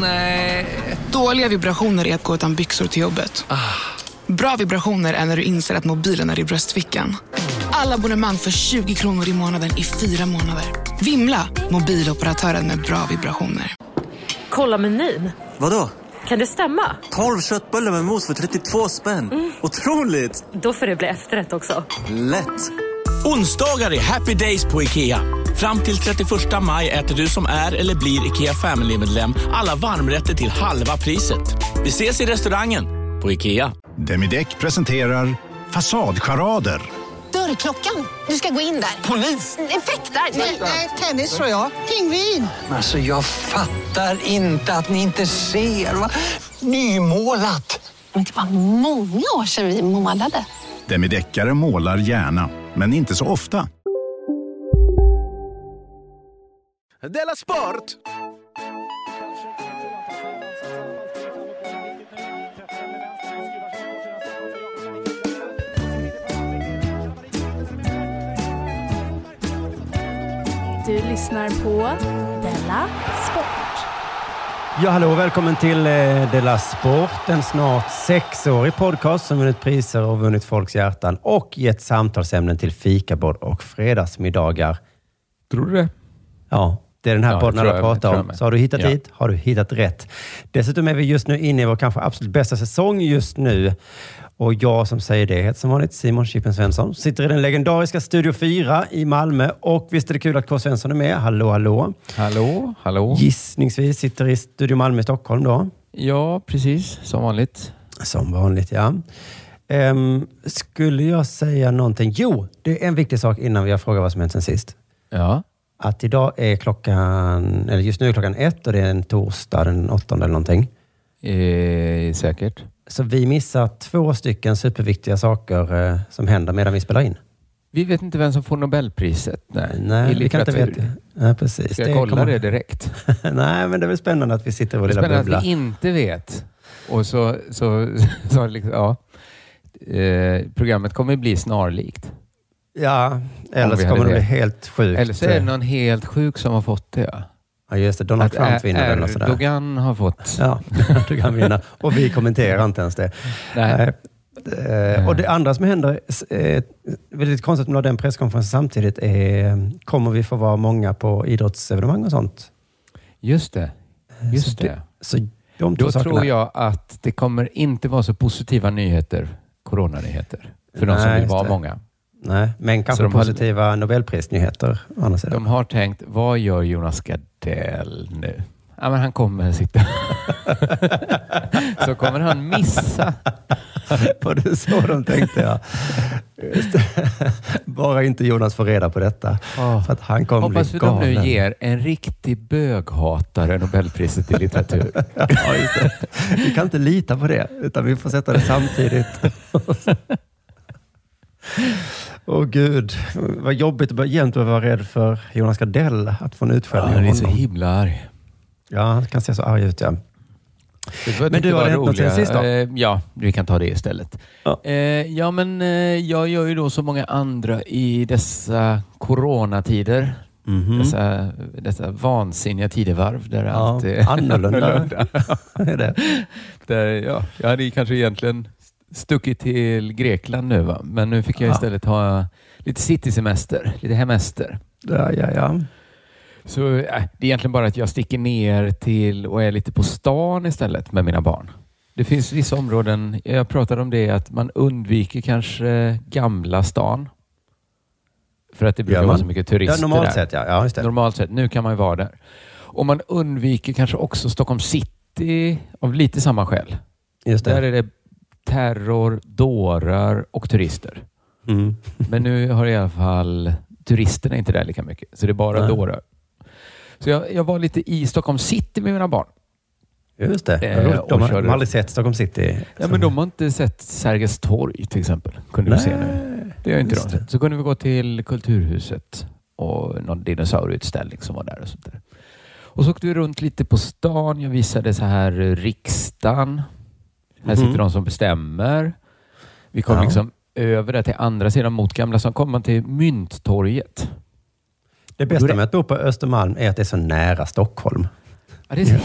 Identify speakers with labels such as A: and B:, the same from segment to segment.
A: Nej.
B: Dåliga vibrationer är att gå utan byxor till jobbet. Bra vibrationer är när du inser att mobilen är i bröstfickan. Alla abonnemang för 20 kronor i månaden i fyra månader. Vimla! Mobiloperatören med bra vibrationer.
C: Kolla menyn.
D: Vadå?
C: Kan det stämma?
D: 12 köttbullar med mos för 32 spänn. Otroligt!
C: Då får det bli efterrätt också.
D: Lätt!
E: Onsdagar är happy days på IKEA. Fram till 31 maj äter du som är eller blir IKEA Family-medlem alla varmrätter till halva priset. Vi ses i restaurangen på IKEA.
F: Demideck presenterar Fasadcharader.
G: Dörrklockan. Du ska gå in där. Polis? Effektar? Nej, tennis tror jag. Pingvin.
H: Alltså jag fattar inte att ni inte ser. Va? Nymålat!
G: Men det var många år sedan vi målade.
F: Demideckare målar gärna, men inte så ofta.
I: Della Sport!
J: Du lyssnar på Della Sport.
K: Ja, hallå och välkommen till eh, Della Sport, en snart sexårig podcast som vunnit priser och vunnit folks hjärtan och gett samtalsämnen till fikabord och fredagsmiddagar.
L: Tror du det?
K: Ja, det är den här
L: Ja,
K: podden alla pratar om. Så har du hittat
L: Ja.
K: hit, har du hittat rätt. Dessutom är vi just nu inne i vår kanske absolut bästa säsong just nu. Och jag som säger det heter som vanligt Simon Chippen Svensson. Sitter i den legendariska Studio 4 i Malmö. Och visst är det kul att K. Svensson är med. Hallå, hallå.
L: Hallå, hallå.
K: Gissningsvis sitter i Studio Malmö i Stockholm då.
L: Ja, precis. Som vanligt.
K: Som vanligt, ja. Ehm, skulle jag säga någonting? Jo, det är en viktig sak innan vi har frågat vad som hänt sen sist.
L: Ja.
K: Att idag är klockan, eller just nu är klockan ett och det är en torsdag den åttonde eller någonting.
L: Eh, säkert.
K: Så vi missar två stycken superviktiga saker eh, som händer medan vi spelar in.
L: Vi vet inte vem som får Nobelpriset. Nej,
K: Nej,
L: i
K: vi kan inte
L: litteratur.
K: veta. Ja, precis.
L: Ska jag kolla
K: kommer-
L: det direkt?
K: Nej, men det är väl spännande att vi sitter i vår
L: Det
K: lilla
L: spännande
K: bubbla.
L: att vi inte vet. Och så, så, så liksom, ja. Eh, programmet kommer bli snarlikt.
K: Ja, eller så kommer det bli helt sjukt.
L: Eller så är det någon helt sjuk som har fått det. Ja.
K: Ja, just det. Donald
L: Att
K: Trump vinner den och sådär.
L: Erdogan har fått.
K: Ja, du kan vinna. Och vi kommenterar inte ens det.
L: Nej.
K: Eh, Och det andra som händer, eh, väldigt konstigt med den presskonferensen samtidigt, är kommer vi få vara många på idrottsevenemang och sånt?
L: Just det. Just
K: Så det-
L: det.
K: Så de
L: Då
K: sakerna.
L: tror jag att det kommer inte vara så positiva nyheter, coronanyheter, för de som
K: Nej,
L: vill vara
K: det.
L: många.
K: Nej, men kanske positiva Nobelprisnyheter. å andra sidan.
L: De har tänkt, vad gör Jonas Gardell nu? Ja, men han kommer sitta... så kommer han missa.
K: Var det så de tänkte? Ja. Bara inte Jonas får reda på detta. För att han kommer
L: Hoppas
K: bli
L: vi de nu
K: galen.
L: ger en riktig böghatare Nobelpriset i litteratur.
K: Ja. Vi kan inte lita på det, utan vi får sätta det samtidigt. Åh gud, vad jobbigt att jämt behöva vara rädd för Jonas Gardell, att få en utskällning
L: Ja,
K: av
L: han är så
K: honom.
L: himla arg.
K: Ja, han kan se så arg ut. Ja. Men du, har det hänt något sen sist då?
L: Eh, Ja, vi kan ta det istället.
K: Ja.
L: Eh, ja, men eh, jag gör ju då som många andra i dessa coronatider.
K: Mhm.
L: Dessa, dessa vansinniga tidevarv där
K: Ja,
L: allt är
K: annorlunda. är det.
L: Där, ja, jag hade kanske egentligen stuckit till Grekland nu, va? men nu fick jag
K: Ja.
L: istället ha lite citysemester, lite hemester.
K: Ja, ja, ja.
L: Så äh, det är egentligen bara att jag sticker ner till och är lite på stan istället med mina barn. Det finns vissa områden, jag pratade om det, att man undviker kanske gamla stan. För att det brukar vara så mycket turister
K: Ja, normalt
L: där.
K: sett, ja. Ja, just det.
L: Normalt sett. Nu kan man ju vara där. Och man undviker kanske också Stockholm city av lite samma skäl.
K: Just det.
L: Där är det terror, dårar och turister.
K: Mm.
L: Men nu har i alla fall turisterna inte där lika mycket. Så det är bara
K: Nej.
L: dårar. Så jag, jag var lite i Stockholm city med mina barn.
K: Just det.
L: Eh, och
K: De har, de har aldrig sett Stockholm City.
L: Ja, men de har inte sett Sergels torg till exempel. Kunde vi se nu.
K: Nej,
L: Det har inte de sett. Så kunde vi gå till Kulturhuset och någon dinosaurieutställning som var där och sånt där. Och så åkte vi runt lite på stan. Jag visade så här riksdagen. Här sitter de som bestämmer. Vi kom
K: Ja.
L: liksom över där till andra sidan mot Gamla stan. kom man till Mynttorget.
K: Det bästa med att bo på Östermalm är att det är så nära Stockholm.
L: Ja, det är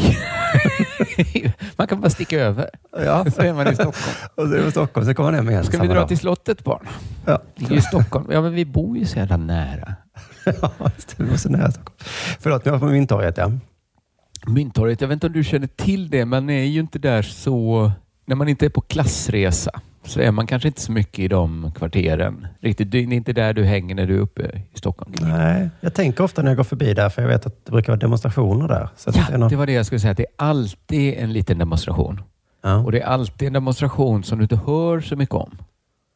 L: man kan bara sticka över.
K: Ja.
L: Så är man i Stockholm.
K: Och så är det i Stockholm, så kommer man hem igen.
L: Ska vi dra
K: dag.
L: till slottet barn?
K: Ja.
L: Ligger i Stockholm. Ja, men vi bor ju så jävla nära.
K: Ja, det. Var så nära Stockholm. Förlåt, var jag på Mynttorget. Ja.
L: Myntorget, jag vet inte om du känner till det, man är ju inte där så... När man inte är på klassresa så är man kanske inte så mycket i de kvarteren. Riktigt. Det är inte där du hänger när du är uppe i Stockholm.
K: Nej, jag tänker ofta när jag går förbi där, för jag vet att det brukar vara demonstrationer där. Att det
L: Ja,
K: någon...
L: det var det jag skulle säga. Det är alltid en liten demonstration.
K: Ja.
L: Och det är alltid en demonstration som du inte hör så mycket om.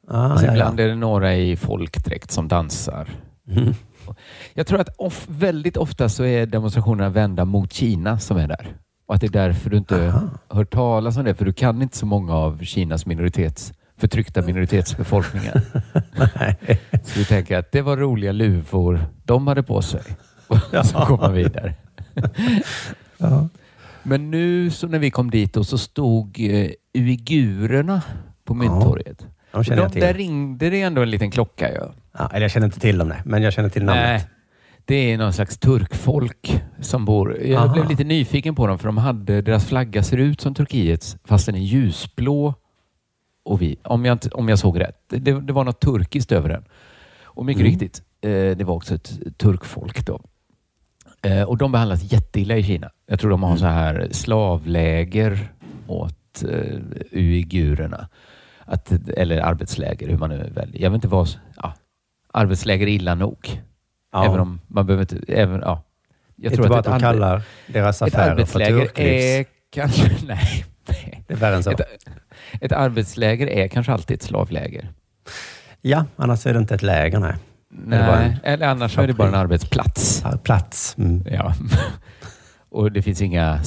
K: Ah,
L: Alltså
K: ja,
L: ibland
K: ja.
L: är det några i folkdräkt som dansar.
K: Mm.
L: Jag tror att of, väldigt ofta så är demonstrationerna vända mot Kina som är där. Och att det är därför du inte
K: Aha.
L: hör talas om det. För du kan inte så många av Kinas minoritets, förtryckta minoritetsbefolkningar.
K: Nej.
L: Så vi tänker att det var roliga luvor de hade på sig. Så går man vidare.
K: Ja.
L: Men nu så när vi kom dit och så stod eh, uigurerna på Mynttorget.
K: De jag
L: de,
K: till.
L: där ringde det ändå en liten klocka. Ja.
K: Ja, eller jag känner inte till dem, nej. men jag känner till namnet.
L: Nej, det är någon slags turkfolk som bor. Jag
K: Aha.
L: blev lite nyfiken på dem för de hade, deras flagga ser ut som Turkiets fast den är ljusblå. Och vi, om, jag, om jag såg rätt. Det, det var något turkiskt över den. Och mycket
K: Mm.
L: riktigt, eh, det var också ett turkfolk då. Eh, och de behandlas jätteilla i Kina. Jag tror de har så här slavläger åt eh, uigurerna. Att, eller arbetsläger, hur man nu väljer. Jag vet inte vad... Ja, arbetsläger är illa nog.
K: Ja.
L: Även om man behöver inte... Även, ja. Jag
K: inte bara att
L: ett
K: de kallar deras affärer för turklivs.
L: är kanske... Nej. nej.
K: Det är värre än så.
L: Ett, ett arbetsläger är kanske alltid ett slavläger.
K: Ja, annars är det inte ett läger, nej.
L: Nej, eller annars är det bara en arbetsplats.
K: Plats. Mm.
L: Ja. Och det finns inga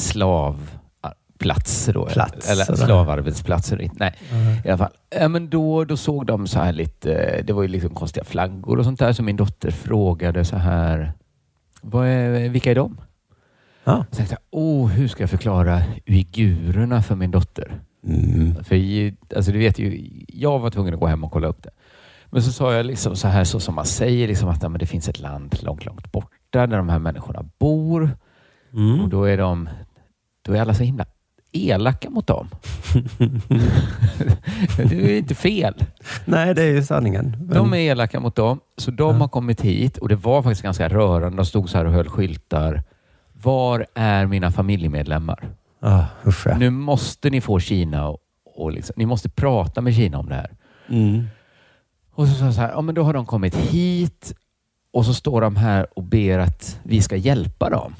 L: slavplatser då?
K: Plats,
L: eller
K: sådär.
L: slavarbetsplatser? Nej, i alla fall. Ja, men då, då såg de så här lite, det var ju liksom konstiga flaggor och sånt där, så min dotter frågade så här, vad är, vilka är de?
K: Ja.
L: Så tänkte jag, oh, hur ska jag förklara uigurerna för min dotter?
K: Mm.
L: För alltså, du vet ju, jag var tvungen att gå hem och kolla upp det. Men så sa jag liksom så här så som man säger, liksom att ja, det finns ett land långt, långt borta där de här människorna bor. Och
K: Mm.
L: då är de, då är alla så himla elaka mot dem. det är inte fel.
K: Nej, det är ju sanningen. Men-
L: De är elaka mot dem, så de har kommit hit och det var faktiskt ganska rörande. De stod så här och höll skyltar. Var är mina familjemedlemmar?
K: Ah, usch, ja.
L: Nu måste ni få Kina och, och liksom, ni måste prata med Kina om det här.
K: Mm.
L: Och så sa så här, ja men då har de kommit hit och så står de här och ber att vi ska hjälpa dem.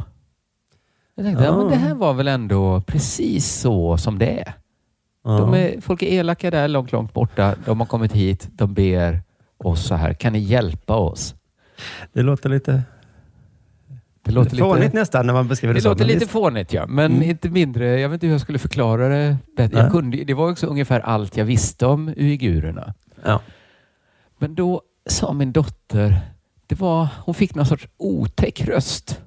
L: Jag tänkte, ja, men det här var väl ändå precis så som det är. De
K: Ja.
L: är folk är elaka där långt, långt borta. De har kommit hit, de ber oss så här, kan ni hjälpa oss?
K: Det låter lite,
L: Det låter
K: lite fånigt
L: lite,
K: nästan när man beskriver det,
L: det
K: så.
L: låter
K: men
L: lite
K: visst.
L: fånigt ja, men
K: Mm.
L: inte mindre. Jag vet inte hur jag skulle förklara det bättre. Jag kunde, det var också ungefär allt jag visste om uigurerna.
K: Ja.
L: Men då sa min dotter, det var, hon fick någon sorts otäck röst.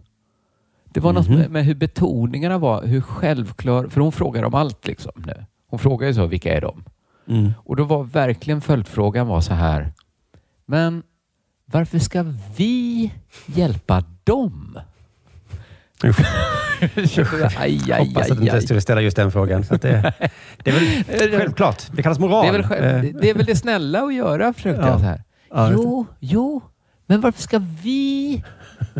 L: Det var något
K: Mhm.
L: med, med hur betoningarna var, hur självklar, för hon frågar om allt liksom nu. Hon frågar ju så, vilka är de?
K: Mm.
L: Och då var verkligen följdfrågan var så här, men varför ska vi hjälpa dem?
K: Usch.
L: aj, aj, aj,
K: Hoppas att du inte skulle ställa just den frågan. Att det, det är väl självklart. Det kallas moral.
L: Det är, väl själv,
K: Eh,
L: det- är väl det snälla att göra, försökte
K: Ja.
L: jag så här.
K: Ja,
L: jo, jo, men varför ska vi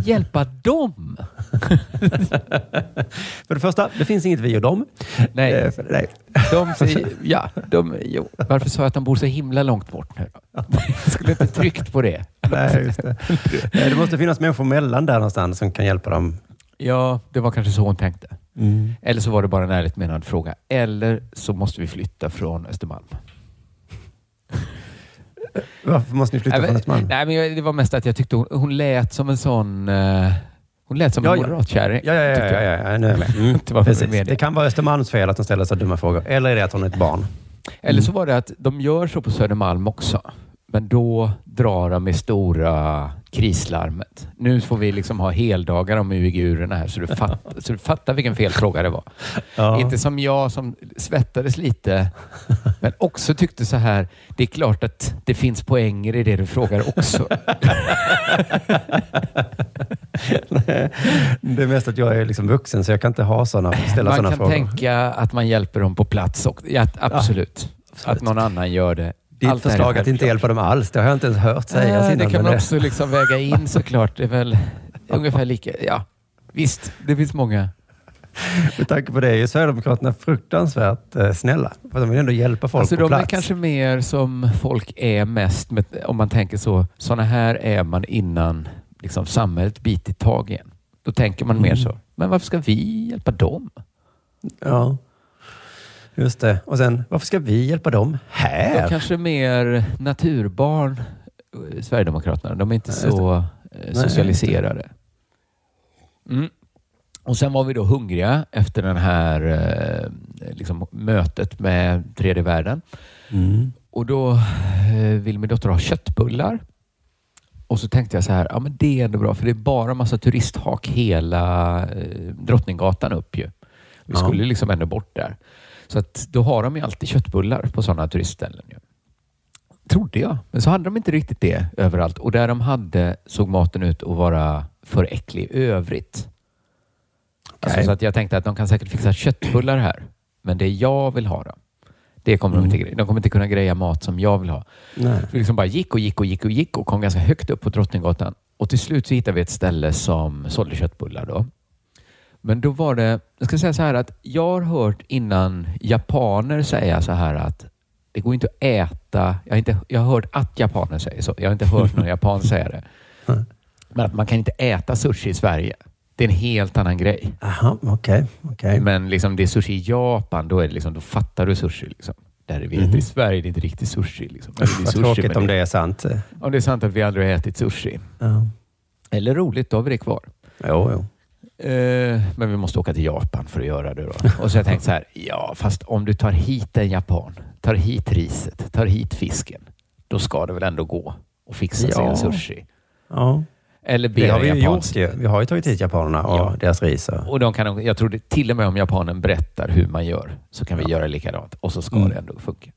L: hjälpa dem?
K: För det första, det finns inget vi och dem.
L: Nej,
K: Eh, för, nej.
L: de ja, de, jo. Varför sa jag att de bor så himla långt bort nu? Jag skulle inte tryckt på det.
K: Nej, just det. Nej, det måste finnas människor mellan där någonstans som kan hjälpa dem.
L: Ja, det var kanske så hon tänkte.
K: Mm.
L: Eller så var det bara en ärligt menad fråga. Eller så måste vi flytta från Östermalm.
K: Varför måste ni flytta
L: Nej,
K: från Östermalm?
L: nej, men det var mest att jag tyckte hon, hon lät som en sån... eh, hon lät som en
K: ja.
L: moderatkärring.
K: Ja, ja, ja, ja, ja, ja, nu är jag med. Mm.
L: Det
K: Precis. Det kan vara Östermalms fel att de ställer så dumma frågor. Eller är det att hon är ett barn?
L: Eller så var det att de gör så på Södermalm också. Men då drar de i stora krislarmet. Nu får vi liksom ha heldagar om uigurerna här så du, fatt, så du fattar vilken fel fråga det var.
K: Ja.
L: Inte som jag som svettades lite, men också tyckte så här. Det är klart att det finns poänger i det du frågar också.
K: Det är mest att jag är liksom vuxen så jag kan inte ha såna, ställa
L: man
K: sådana
L: kan
K: frågor.
L: tänka att man hjälper dem på plats. Och, ja, absolut. Att någon annan gör det.
K: Ditt
L: Allt
K: förslag att inte hjälpa dem alls, det har jag inte ens hört sägas
L: Nej,
K: innan.
L: det kan man också liksom väga in såklart. Det är väl ungefär lika. Ja, visst, det finns många.
K: Med tanke på det är ju Sverigedemokraterna fruktansvärt eh, snälla. För de vill ändå hjälpa folk
L: Alltså,
K: på
L: de
K: plats.
L: är kanske mer som folk är mest, med, om man tänker så. Sådana här är man innan liksom, samhället bitit tag igen. Då tänker man mer
K: Mm.
L: så. Men varför ska vi hjälpa dem?
K: Ja, just det. Och sen, varför ska vi hjälpa dem här?
L: De kanske är mer naturbarn, eh, Sverigedemokraterna. De är inte
K: Nej,
L: så eh,
K: Nej,
L: socialiserade. Mm. Och sen var vi då hungriga efter den här eh, liksom, mötet med tredje världen.
K: Mm.
L: Och då eh, vill min dotter ha köttbullar. Och så tänkte jag så här, ja men det är ändå bra för det är bara massa turisthak hela eh, Drottninggatan upp ju. Vi
K: Ja.
L: skulle liksom ändå bort där. Så att då har de ju alltid köttbullar på sådana turistställen. Ju. Trodde jag. Men så hade de inte riktigt det överallt. Och där de hade såg maten ut att vara för äcklig i övrigt. Alltså, så att jag tänkte att de kan säkert fixa köttbullar här. Men det jag vill ha då, det kommer de inte greja. De kommer inte kunna greja mat som jag vill ha.
K: Nej.
L: Vi liksom bara gick och gick och gick och gick och kom ganska högt upp på Drottninggatan. Och till slut så hittade vi ett ställe som sålde köttbullar. Då. Men då var det, jag ska säga så här att jag har hört innan japaner säga så här att det går inte att äta. Jag har, inte, jag har hört att japaner säger så. Jag har inte hört någon japan säga det. Men att man kan inte äta sushi i Sverige. Det är en helt annan grej.
K: Jaha, okej. okej.
L: Men liksom det är sushi i Japan, då, är det liksom, då fattar du sushi. Liksom. Där vi äter i Sverige, det är inte riktigt sushi. Liksom.
K: Mhm. Usch,
L: Det är
K: vad
L: sushi,
K: tråkigt
L: men
K: om det är sant.
L: Om det är sant att vi aldrig har ätit sushi.
K: Ja.
L: Eller roligt, då har vi det kvar.
K: Jo, jo.
L: Eh, men vi måste åka till Japan för att göra det. Då. Och så jag tänkt så här, ja fast om du tar hit en japan, tar hit riset, tar hit fisken, då ska det väl ändå gå att fixa
K: Ja.
L: sin sushi.
K: Ja.
L: Eller
K: Det har vi ju gjort. Vi har ju tagit hit japanerna och
L: Ja.
K: deras ris. och-
L: de kan, jag tror det, till och med om japanen berättar hur man gör så kan vi göra likadant och så ska
K: Mm.
L: det ändå funka.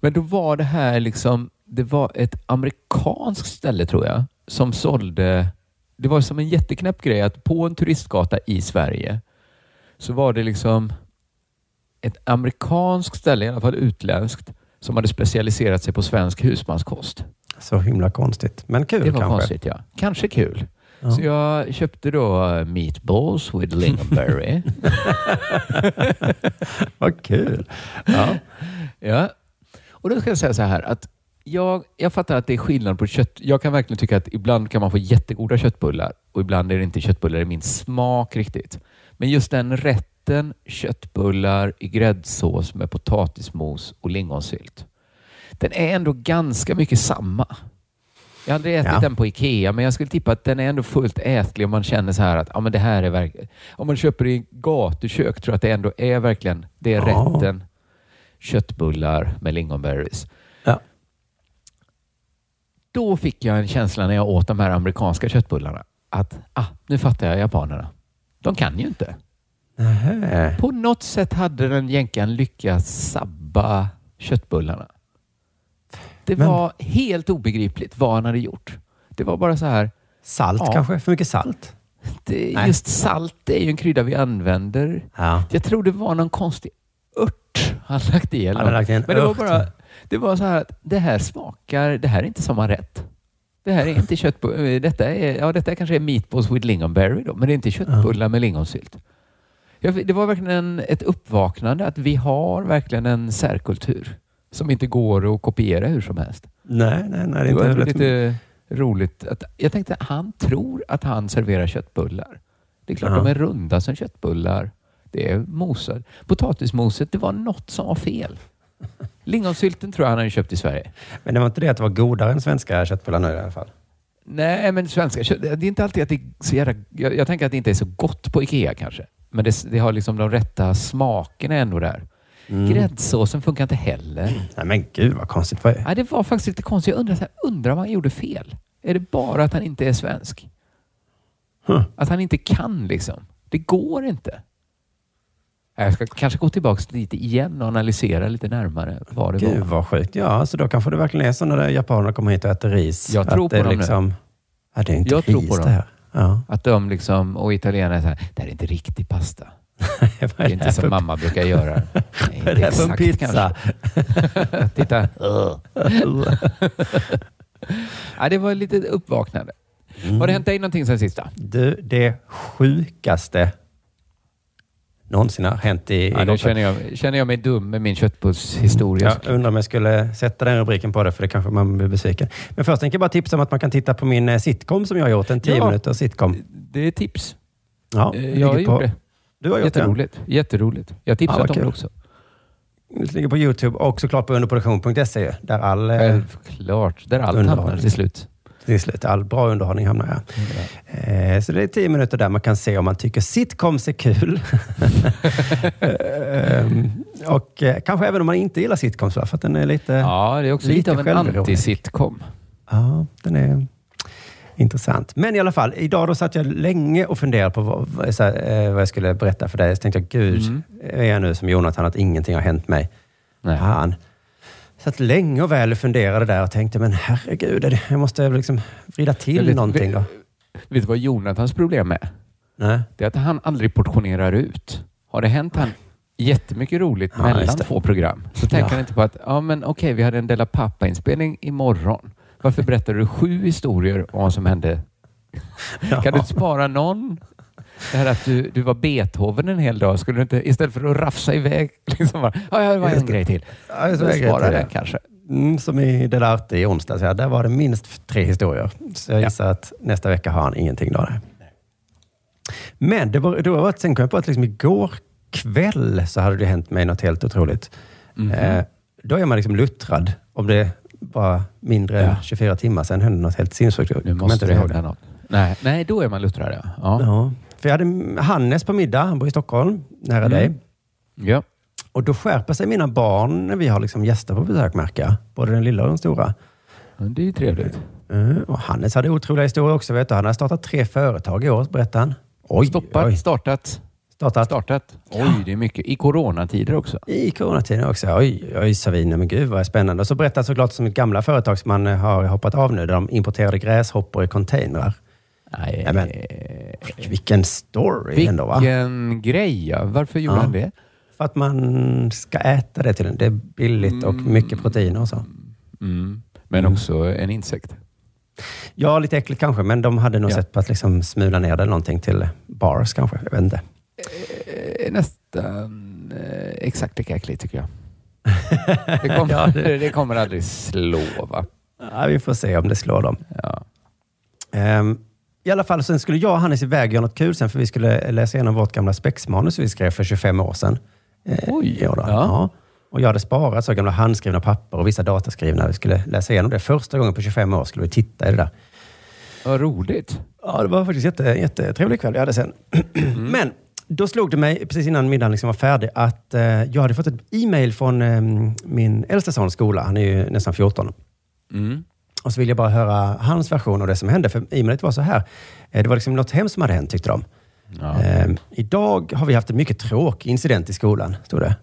L: Men då var det här liksom, det var ett amerikanskt ställe tror jag som sålde, det var som en jätteknäpp grej att på en turistgata i Sverige så var det liksom ett amerikanskt ställe, i alla fall utländskt, som hade specialiserat sig på svensk husmanskost.
K: Så himla konstigt. Men kul
L: Det var
K: kanske.
L: konstigt ja. Kanske kul.
K: Ja.
L: Så jag köpte då eh, meatballs with lingonberry.
K: Vad kul. Ja.
L: ja. Och då ska jag säga så här att jag, jag fattar att det är skillnad på kött. Jag kan verkligen tycka att ibland kan man få jättegoda köttbullar och ibland är det inte köttbullar i min smak riktigt. Men just den rätten köttbullar i gräddsås med potatismos och lingonsylt. Den är ändå ganska mycket samma. Jag har aldrig ätit
K: Ja.
L: den på Ikea, men jag skulle tippa att den är ändå fullt ätlig om man känner så här att ja, men det här är verkligen... Om man köper i gatukök tror jag att det ändå är verkligen det är
K: Ja.
L: rätten köttbullar med lingonberries. Då fick jag en känsla när jag åt de här amerikanska köttbullarna att ah, nu fattar jag japanerna. De kan ju inte.
K: Nähä.
L: På något sätt hade den jänkan lyckats sabba köttbullarna. Det
K: Men-
L: var helt obegripligt vad han hade gjort. Det var bara så här.
K: Salt
L: Ja.
K: kanske? För mycket salt?
L: Det, just salt det är ju en krydda vi använder.
K: Ja.
L: Jag tror det var någon konstig ört han lagt i. Eller
K: Han lagt i en
L: Men det var
K: ört.
L: bara det var så här att det här smakar, det här är inte samma rätt. Det här är inte köttbullar. Detta är, ja, detta kanske är meatballs with lingonberry då, men det är inte köttbullar med lingonsylt. Det var verkligen en, ett uppvaknande att vi har verkligen en särkultur som inte går att kopiera hur som helst.
K: Nej, nej, nej. Det
L: Det var lite roligt. Att, jag tänkte att han tror att han serverar köttbullar. Det är klart
K: Ja.
L: de är runda som köttbullar. Det är mosad. Potatismoset, det var något som var fel. Lingonsylten tror jag han hade köpt i Sverige.
K: Men det var inte det att det var godare än svenska köttbullar nu i alla fall?
L: Nej, men svenska kött, det är inte alltid att det är så jävla, jag, jag tänker att det inte är så gott på Ikea kanske. Men det, det har liksom de rätta smakerna ändå där.
K: Mm.
L: Gräddsåsen funkar inte heller.
K: Nej men gud vad konstigt. Vad.
L: Nej, det var faktiskt lite konstigt. Jag undrar, så här, undrar om han gjorde fel. Är det bara att han inte är svensk?
K: Huh.
L: Att han inte kan liksom. Det går inte. Jag ska kanske gå tillbaka lite igen och analysera lite närmare vad det
K: Gud
L: var.
K: vad sjukt. Ja, så då kanske det verkligen är så när japanerna kommer hit och äter ris.
L: Jag tror
K: att
L: på dem nu.
K: liksom, Ja, det är inte
L: Jag tror
K: ris
L: på dem.
K: det här. Ja.
L: Att de liksom, och italienare säger det här är inte riktig pasta. Det är inte som mamma brukar göra. Nej,
K: Vad är det för pizza?
L: Titta. ja, det var lite uppvaknande.
K: Mm.
L: Har det hänt dig någonting sen sista?
K: Du, det sjukaste någonsin har hänt i,
L: Ja,
K: i
L: nu känner jag, känner jag mig dum med min köttbullshistoria.
K: Jag undrar om jag skulle sätta den rubriken på det, för det kanske man blir besviken. Men först tänker jag bara tipsa om att man kan titta på min eh, sitcom som jag har gjort. En 10
L: Ja.
K: minuters sitcom.
L: Det är tips.
K: Ja,
L: Eh, jag har gjort det.
K: Du har gjort?
L: Jätteroligt. Jätteroligt. Jag har tipsat
K: Ja,
L: om det också.
K: Det ligger på Youtube och såklart på underproduktion.se där all, eh,
L: Självklart. Där allt hamnar till slut.
K: Till slut, all bra underhållning hamnar här. Eh, så det är 10 minuter där man kan se om man tycker sitcoms är kul. Ehm, och eh, kanske även om man inte gillar sitcoms, för att den är lite...
L: Ja, det är också lite, av en anti-sitcom.
K: Ja, den är intressant. Men i alla fall, idag då satt jag länge och funderade på vad, här, eh, vad jag skulle berätta för dig. Så tänkte jag, gud,
L: Mm.
K: är jag nu som Jonathan, att ingenting har hänt mig?
L: Nej.
K: Han satt länge och väl funderade där och tänkte, men herregud, jag måste liksom vrida till
L: Jag vet-
K: någonting då.
L: Vet du vad Jonathans problem är?
K: Nej.
L: Det är att han aldrig portionerar ut. Har det hänt han jättemycket roligt
K: Ja,
L: mellan två program så tänker
K: Ja.
L: han inte på att ja, men okej, vi hade en Della Pappa-inspelning imorgon. Varför berättar du sju historier om vad som hände?
K: Ja.
L: Kan du inte spara någon? Det här att du, du var Beethoven en hel dag, skulle du inte istället för att rafsa iväg liksom bara, ja, det var en grej till.
K: Ja, just det, till,
L: den kanske.
K: Mm, som i Delarte i onsdags, ja, där var det minst tre historier. Så jag
L: Ja.
K: gissar att nästa vecka har han ingenting då. Nej. Men det var, det var, sen kom jag på att liksom igår kväll så hade det hänt mig något helt otroligt.
L: Mhm.
K: Eh, då är man liksom luttrad. Om det var mindre än
L: Ja.
K: 24 timmar sedan hände något helt sinnessjukt.
L: Nu måste det hända något. Nej, nej, då är man luttrad. Ja. Ja.
K: Ja. För jag hade Hannes på middag, han bor i Stockholm, nära
L: Mm.
K: dig.
L: Ja.
K: Och då skärper sig mina barn när vi har liksom gäster på besök, märker jag. Både den lilla och den stora.
L: Men Det är ju trevligt.
K: Mm, och Hannes hade otroliga historier också. Vet du. Han har startat tre företag i år, berättade han. Oj,
L: Stoppat,
K: oj.
L: startat,
K: Startat
L: startat. Oj, det är mycket. I coronatider också.
K: i coronatiden också. Oj, oj, sa vi. Nej, men gud vad spännande. Och så berättade han såklart som ett gamla företag som man har hoppat av nu, där de importerade gräshoppor i containrar.
L: Nej,
K: Nej, men, Vilken story ändå, va?
L: Vilken grej, ja. Varför gjorde
K: Ja.
L: han det?
K: För att man ska äta det till den. Det är billigt och mycket proteiner och så.
L: Mm. Men
K: Mm.
L: också en insekt.
K: Ja, lite äckligt kanske, men de hade nog
L: Ja.
K: sett på att liksom smula ner det någonting till bars kanske. Jag vet inte.
L: Eh, Nästan eh, exakt lika äckligt tycker jag. Det kommer,
K: Ja, det-
L: det... kommer aldrig slå, va?
K: Ja, vi får se om det slår dem.
L: Ja.
K: Ehm, I alla fall, sen skulle jag och Hannes iväg göra något kul sen, för vi skulle läsa igenom vårt gamla spexmanus vi skrev för 25 år sedan. Eh,
L: Oj, ja.
K: Ja. Och jag hade sparat så gamla handskrivna papper och vissa dataskrivna. Vi skulle läsa igenom det. Första gången på 25 år skulle vi titta i det där.
L: Vad roligt.
K: Ja, det var faktiskt jätte, jättetrevlig kväll vi hade sen. Men då slog det mig, precis innan middagen liksom var färdig, att eh, jag hade fått ett e-mail från eh, min äldsta sons skola. Han är ju nästan 14.
L: Mm.
K: Och så vill jag bara höra hans version av det som hände. För e-mailet var så här. Eh, det var liksom något hemskt som hade hänt, tyckte de.
L: Ja.
K: Eh, idag har vi haft en mycket tråkig incident i skolan, stod det.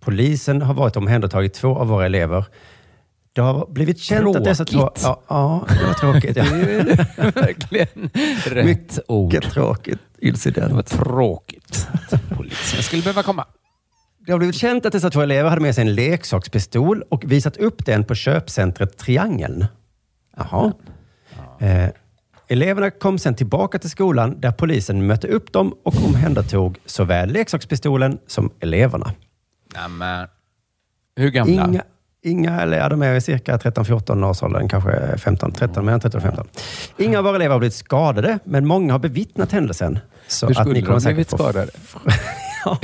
K: Polisen har varit och omhändertagit två av våra elever. Det har blivit känt att dessa två...
L: Tråkigt.
K: Ja, ja, det var tråkigt. Ja.
L: Det är verkligen rätt
K: Mycket
L: ord.
K: tråkigt
L: Det var
K: incident.
L: tråkigt att polisen skulle behöva komma.
K: Det har blivit känt att dessa två elever hade med sig en leksakspistol och visat upp den på köpcentret Triangeln. Jaha. Eh, eleverna kom sen tillbaka till skolan där polisen mötte upp dem och omhändertog såväl leksakspistolen som eleverna.
L: Nämen. Hur gamla?
K: Inga, inga eller ja, de är cirka 13-14 års åldern, kanske 15, 13, mellan 13 och 15. Inga av våra elever har blivit skadade, men många har bevittnat händelsen. Så
L: Hur skulle
K: ni kommer
L: de blivit skadade?
K: Ja.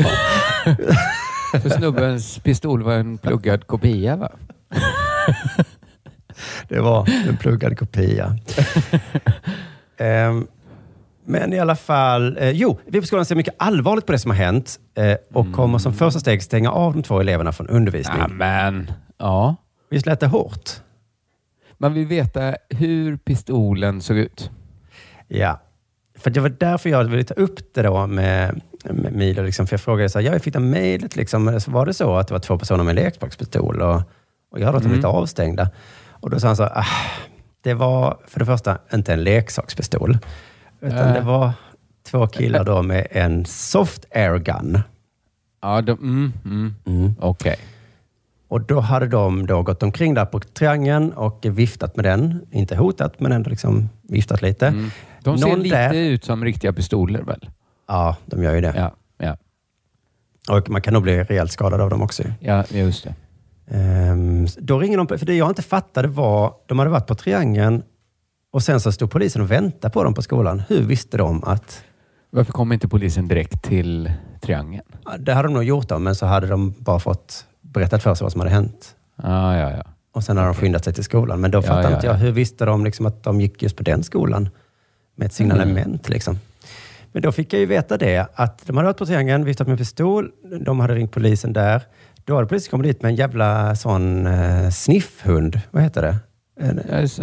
L: För snubbens pistol var en pluggad kopia, va?
K: Det var en pluggad kopia. Ehm, Men i alla fall, eh, jo, vi på skolan ser mycket allvarligt på det som har hänt eh, och kommer som första steg stänga av de två eleverna från undervisning.
L: Amen. Ja.
K: Visst lät det hårt?
L: Man vill veta hur pistolen såg ut.
K: Ja, för det var därför jag ville ta upp det då med, Milo. Liksom, för jag frågade så här, ja, jag fick det mejlet, liksom, var det så att det var två personer med leksaktspistol och, och jag hade mm. lite avstängda. Och då sa han så här, ah, det var för det första inte en leksakspistol, utan äh. det var två killar då med en soft air gun.
L: Ja, de, mm, mm. mm. okej. Okay.
K: Och då hade de då gått omkring där på triangeln och viftat med den. Inte hotat, men ändå liksom viftat lite. Mm.
L: De ser Någon lite där... ut som riktiga pistoler väl?
K: Ja, de gör ju det.
L: Ja, ja.
K: Och man kan nog bli rejält skadad av dem också.
L: Ja, just det.
K: Um, då ringer de, för det jag inte fattade var, de hade varit på triangeln och sen så stod polisen och väntade på dem på skolan. Hur visste de att...
L: Varför kom inte polisen direkt till triangeln?
K: Det hade de nog gjort, då, men så hade de bara fått berättat för sig vad som hade hänt.
L: Ah, ja, ja.
K: Och sen hade de skyndat sig till skolan. Men då ja, ja, inte jag, hur visste de liksom att de gick just på den skolan? Med ett signalement. Mm. Liksom. Men då fick jag ju veta det, att de hade varit på triangeln, viftat med pistol. De hade ringt polisen där. Då hade polisen kommit dit med en jävla sån eh, sniffhund. Vad heter det?
L: En,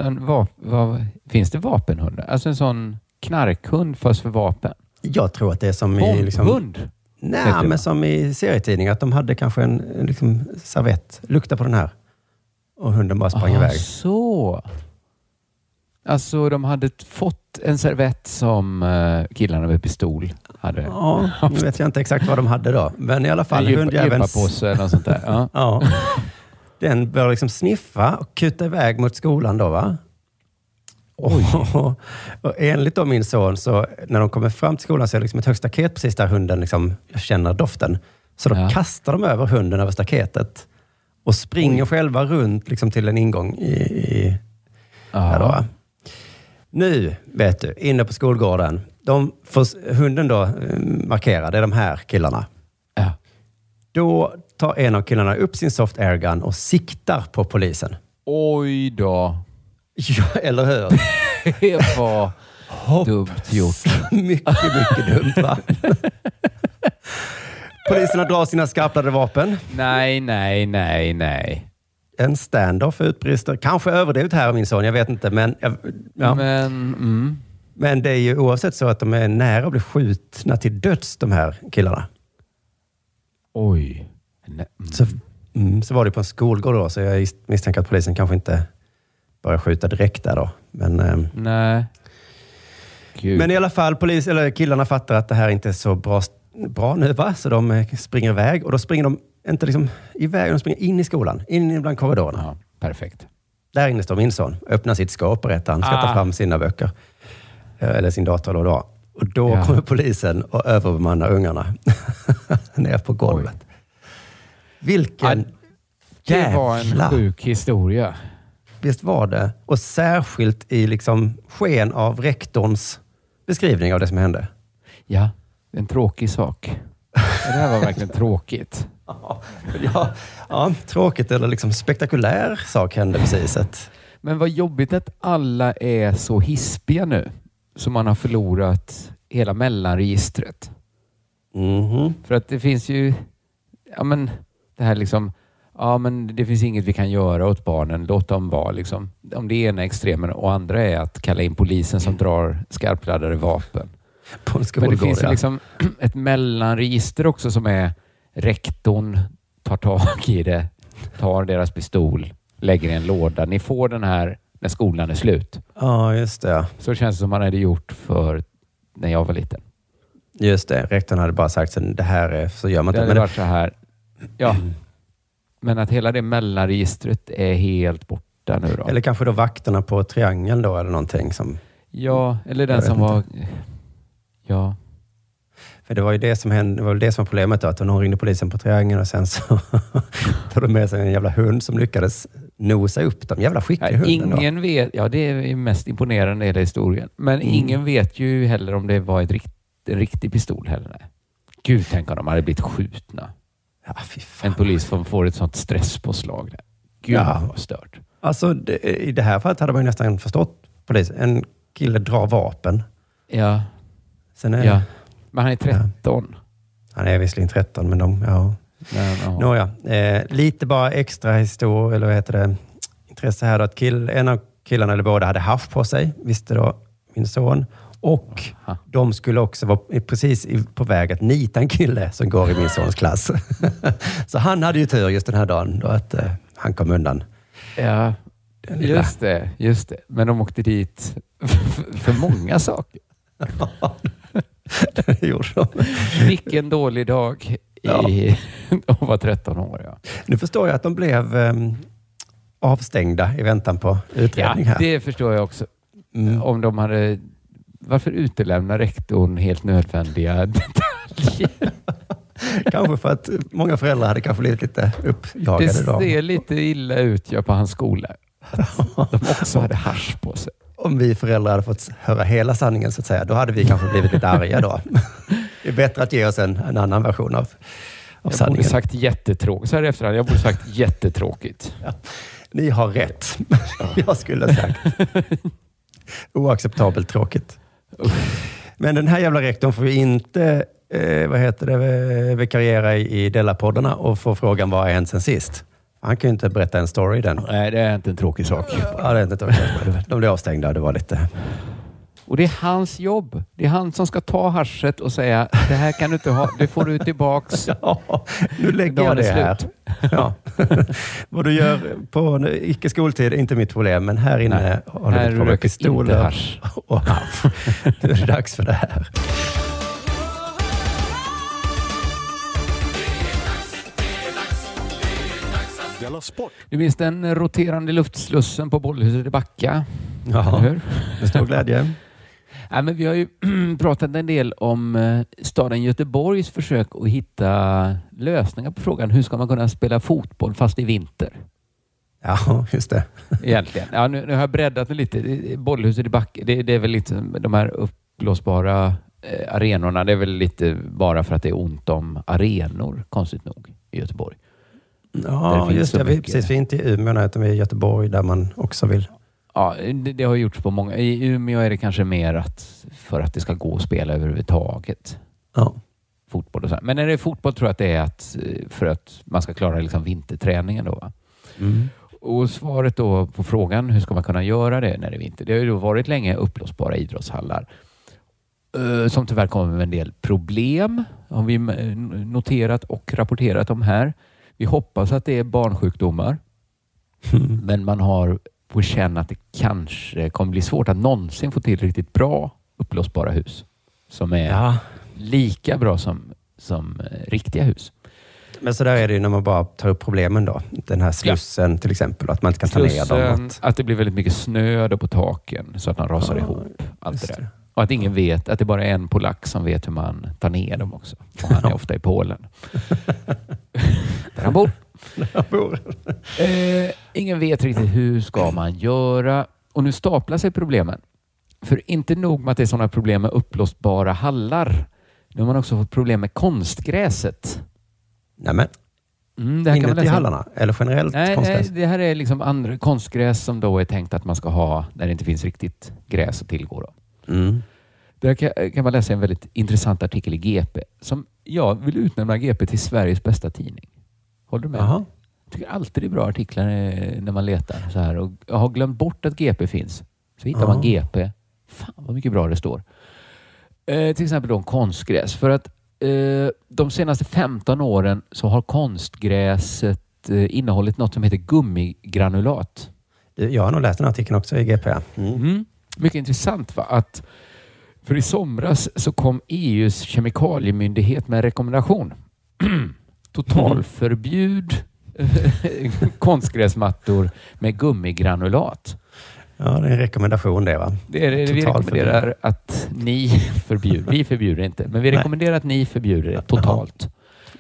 L: en va, va, finns det vapenhundar? Alltså en sån knarkhund fast för vapen?
K: Jag tror att det är som i...
L: Liksom, hund?
K: Nej, men som i serietidningar, att de hade kanske en liksom, servett. Lukta på den här. Och hunden bara sprang Aha, iväg.
L: så. Alltså, de hade fått en servett som uh, killarna med pistol hade.
K: Ja, nu vet jag inte exakt vad de hade då. Men i alla fall.
L: En gympapåse eller något sånt där. Ja.
K: ja. Den började liksom sniffa och kuta iväg mot skolan då. Va? Och, och enligt då min son, så när de kommer fram till skolan så är det liksom ett högt staket precis där hunden liksom, jag känner doften. Så då ja. kastar de över hunden över staketet och springer Oj. själva runt liksom, till en ingång i... i då. Nu, vet du, inne på skolgården. De får hunden då eh, markera, det är de här killarna.
L: Ja.
K: Då tar en av killarna upp sin soft airgun och siktar på polisen.
L: Oj då.
K: Ja, eller hur?
L: det var dumt gjort.
K: mycket, mycket dumt va? Poliserna drar sina skarpladdade vapen.
L: Nej, nej, nej, nej.
K: En standoff utbrister. Kanske överdrivet här min son, jag vet inte. Men, ja.
L: men, mm.
K: men det är ju oavsett så att de är nära att bli skjutna till döds, de här killarna.
L: Oj.
K: Mm. Så, mm, så var det på en skolgård då, så jag misstänker att polisen kanske inte börja skjuta direkt där då. Men, ehm,
L: Nej.
K: Gud. men i alla fall, polis, eller killarna fattar att det här inte är så bra, bra nu, va? så de eh, springer iväg. Och då springer de inte liksom iväg, de springer in i skolan, in bland korridorerna.
L: Ja, perfekt.
K: Där inne står min son, öppnar sitt skåp och berättar. Han ska ah. ta fram sina böcker. Eh, eller sin dator då. då. Och då ja. kommer polisen och överbemannar ungarna ner på golvet. Oj. Vilken ja,
L: Det jävla... var en sjuk historia.
K: Visst var det. Och särskilt i liksom sken av rektorns beskrivning av det som hände.
L: Ja, en tråkig sak. Det här var verkligen tråkigt.
K: Ja, ja, tråkigt eller liksom spektakulär sak hände precis. Att...
L: Men vad jobbigt att alla är så hispiga nu, så man har förlorat hela mellanregistret.
K: Mm -hmm.
L: För att det finns ju, ja men det här liksom ja men det finns inget vi kan göra åt barnen, låt dem vara. Liksom. Om det ena är extremen och andra är att kalla in polisen som drar skarpladdade vapen. Men det finns liksom ett mellanregister också som är rektorn tar tag i det, tar deras pistol, lägger i en låda. Ni får den här när skolan är slut.
K: Ja, just det.
L: Så känns det som man hade gjort för när jag var liten.
K: Just det. Rektorn hade bara sagt att det här är, så gör man
L: inte. Det hade varit så här. Ja, men att hela det mellanregistret är helt borta nu då.
K: Eller kanske då vakterna på triangeln då eller någonting som...
L: Ja, eller den som var... Ja.
K: För det var ju det som hände, det var det som var problemet då, att hon ringde polisen på triangeln och sen så tog de med sig en jävla hund som lyckades nosa upp dem. Jävla skicklig ja,
L: hunden Ingen då. vet, ja det är mest imponerande i hela historien. Men mm. ingen vet ju heller om det var ett rikt, en riktig pistol heller. Gud, tänk om de hade blivit skjutna.
K: Ja,
L: en polis som får ett sånt stresspåslag. Där. Gud ja. vad stört.
K: Alltså, det, I det här fallet hade man ju nästan förstått polis. En kille drar vapen.
L: Ja.
K: Sen är,
L: Ja. Men han är 13.
K: Han är visserligen 13, men de, ja.
L: Men, ja.
K: Nåja, eh, lite bara extra historia, eller vad heter det, intresse här då, att kill, en av killarna, eller båda, hade haft på sig, visste då min son. Och
L: Aha.
K: de skulle också vara precis på väg att nita en kille som går i min sons klass. Så han hade ju tur just den här dagen då att eh, han kom undan.
L: Ja, just det, just det. Men de åkte dit för många saker.
K: Det gjorde de.
L: Vilken dålig dag
K: Ja.
L: i att vara 13 år. Ja.
K: Nu förstår jag att de blev eh, avstängda i väntan på utredning
L: Ja,
K: här.
L: det förstår jag också.
K: Mm.
L: Om de hade... Varför utelämnar rektorn helt nödvändiga detaljer?
K: Kanske för att många föräldrar hade kanske blivit lite uppjagade
L: Det
K: då.
L: ser lite illa ut ja, på hans skola. De också hade hasch på sig.
K: Om vi föräldrar hade fått höra hela sanningen så att säga, då hade vi kanske blivit lite arga då. Det är bättre att ge oss en, en annan version av, av
L: Jag borde sagt jättetråkigt. Så här efterhand, jag borde sagt jättetråkigt.
K: Ni har rätt. Jag skulle ha sagt. Oacceptabelt tråkigt. Men den här jävla rektorn får ju inte eh, vad heter det, vikariera i, i Della-poddarna och få frågan vad har hänt sen sist. Han kan ju inte berätta en story den.
L: Nej, det är inte en tråkig sak.
K: Ja, det är inte. De blev avstängda det var lite...
L: Och det är hans jobb. Det är han som ska ta haschet och säga det här kan du inte ha, det får du tillbaks.
K: Ja, nu lägger jag det
L: är
K: här. Ja. Vad du gör på icke skoltid är inte mitt problem, men här inne
L: Nej,
K: har du
L: här
K: på med pistoler och hasch. Nu är det dags för det här.
I: Della Sport!
L: Du minns den roterande luftslussen på Bollhuset i Backa?
K: Ja. Med stor glädje.
L: Ja, men vi har ju pratat en del om eh, staden Göteborgs försök att hitta lösningar på frågan hur ska man kunna spela fotboll fast i vinter?
K: Ja, just det.
L: Egentligen. Ja, nu, nu har jag breddat det lite. Bollhuset i Backa, det, det är väl lite de här uppblåsbara eh, arenorna. Det är väl lite bara för att det är ont om arenor, konstigt nog, i Göteborg.
K: Ja, just det. Vi precis. Vi är inte i Umeå, utan vi är i Göteborg där man också vill.
L: Ja, det, det har gjorts på många. I Umeå är det kanske mer att för att det ska gå att spela överhuvudtaget.
K: Ja.
L: Fotboll och så. Men när det är fotboll tror jag att det är att, eh, för att man ska klara liksom vinterträningen. Då, va?
K: Mm.
L: Och svaret då på frågan hur ska man kunna göra det när det är vinter? Det har ju då varit länge uppblåsbara idrottshallar eh, som tyvärr kommer med en del problem har vi noterat och rapporterat om här. Vi hoppas att det är barnsjukdomar, men man har på känn att det kanske kommer bli svårt att någonsin få till riktigt bra uppblåsbara hus som är
K: Ja.
L: lika bra som, som eh, riktiga hus.
K: Men så där är det ju när man bara tar upp problemen då. Den här slussen till exempel, att man inte kan ta ner dem.
L: Slussen, att det blir väldigt mycket snö på taken så att de rasar
K: Ja,
L: ihop. Allt det där. Och att ingen vet, att det bara är en polack som vet hur man tar ner dem också. Och han är ofta i Polen. Där han bor.
K: Bor.
L: Eh, ingen vet riktigt hur ska man göra. Och nu staplar sig problemen. För inte nog med att det är sådana problem med uppblåsbara hallar. Nu har man också fått problem med konstgräset.
K: Nämen,
L: Mm, det här
K: inuti
L: läsa.
K: hallarna? Eller generellt
L: Nej, nej,
K: konstgräs?
L: det här är liksom andra konstgräs som då är tänkt att man ska ha när det inte finns riktigt gräs att tillgå. Då.
K: Mm.
L: Där kan, kan man läsa en väldigt intressant artikel i GP som jag vill utnämna GP till Sveriges bästa tidning. Håller du med?
K: Jaha.
L: Jag tycker alltid det är bra artiklar eh, när man letar så här. Och jag har glömt bort att GP finns. Så hittar man
K: Ja.
L: GP. Fan vad mycket bra det står. Eh, till exempel då om konstgräs. För att eh, de senaste 15 åren så har konstgräset eh, innehållit något som heter gummigranulat.
K: Du, Jag har nog läst den artikeln också i GP. Mm.
L: Mm. Mycket intressant va? att för i somras så kom EUs kemikaliemyndighet med en rekommendation. Totalförbjud konstgräsmattor med gummigranulat.
K: Ja, det är en rekommendation det va?
L: Det är det vi rekommenderar att ni förbjuder. Vi förbjuder inte, men vi
K: Nej.
L: rekommenderar att ni förbjuder det totalt.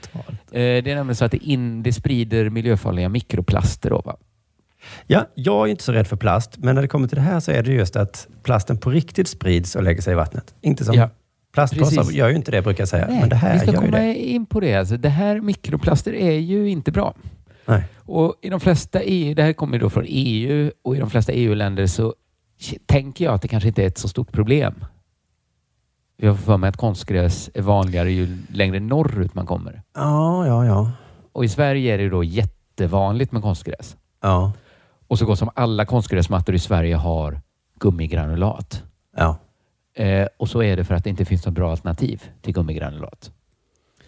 K: Totalt.
L: Eh, Det är nämligen så att det, in, det sprider miljöfarliga mikroplaster. Då, va?
K: Ja, jag är inte så rädd för plast, men när det kommer till det här så är det just att plasten på riktigt sprids och lägger sig i vattnet. Inte som
L: Ja,
K: plastpåsar gör ju inte det brukar jag säga,
L: Nej,
K: men det här
L: vi ska
K: gör ju
L: komma
K: det.
L: in på det. Alltså, det här mikroplaster är ju inte bra.
K: Nej.
L: Och i de flesta EU, det här kommer då från EU och i de flesta EU-länder så tänker jag att det kanske inte är ett så stort problem. Jag får för mig att konstgräs är vanligare ju längre norrut man kommer.
K: Ja, ja, ja.
L: Och i Sverige är det då jättevanligt med konstgräs.
K: Ja.
L: Och så gott som alla konstgräsmattor i Sverige har gummigranulat.
K: Ja.
L: Eh, och så är det för att det inte finns något bra alternativ till gummigranulat.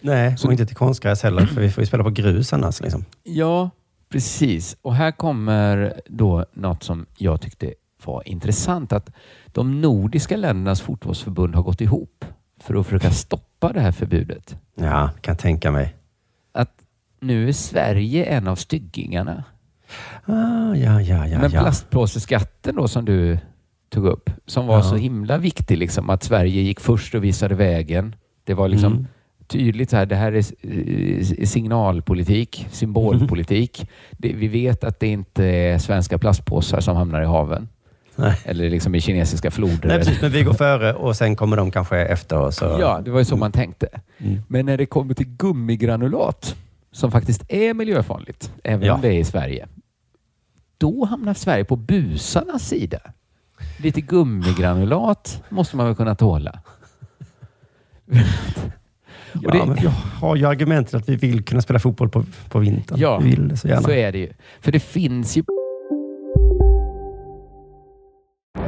K: Nej, och inte till konstgräs heller, för vi får ju spela på grus annars. Liksom.
L: Ja, precis. Och här kommer då något som jag tyckte var intressant. Att de nordiska ländernas fotbollsförbund har gått ihop för att försöka stoppa det här förbudet.
K: Ja, kan jag tänka mig.
L: Att nu är Sverige en av styggingarna.
K: Ah, ja, ja, ja,
L: Men
K: ja.
L: plastpåseskatten då som du tog upp, som var
K: Ja.
L: så himla viktig, liksom, att Sverige gick först och visade vägen. Det var liksom
K: Mm.
L: tydligt så här, det här är eh, signalpolitik, symbolpolitik. Det, vi vet att det inte är svenska plastpåsar som hamnar i haven.
K: Nej.
L: Eller liksom i kinesiska floder.
K: Nej, precis, men vi går före och sen kommer de kanske efter oss. Och...
L: Ja, det var ju så man tänkte.
K: Mm.
L: Men när det kommer till gummigranulat, som faktiskt är miljöfarligt, även
K: Ja.
L: om det är i Sverige, då hamnar Sverige på busarnas sida. Lite gummigranulat måste man väl kunna tåla.
K: Ja,
L: det-
K: men vi har ju argumentet att vi vill kunna spela fotboll på, på vintern.
L: Ja,
K: vi vill så gärna.
L: så är det ju. För det finns ju...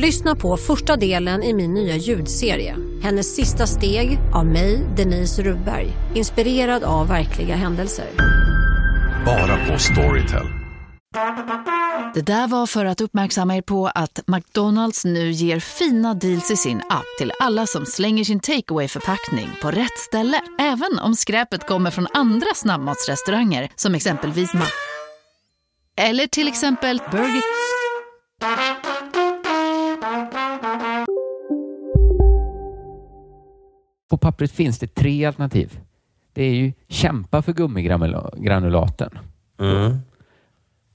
M: Lyssna på första delen i min nya ljudserie. Hennes sista steg av mig, Denise Rubberg. Inspirerad av verkliga händelser.
N: Bara på Storytel.
O: Det där var för att uppmärksamma er på att McDonalds nu ger fina deals i sin app till alla som slänger sin takeaway förpackning på rätt ställe. Även om skräpet kommer från andra snabbmatsrestauranger som exempelvis Ma... Eller till exempel Burger...
L: På pappret finns det tre alternativ. Det är ju kämpa för gummigranulaten.
K: Mm.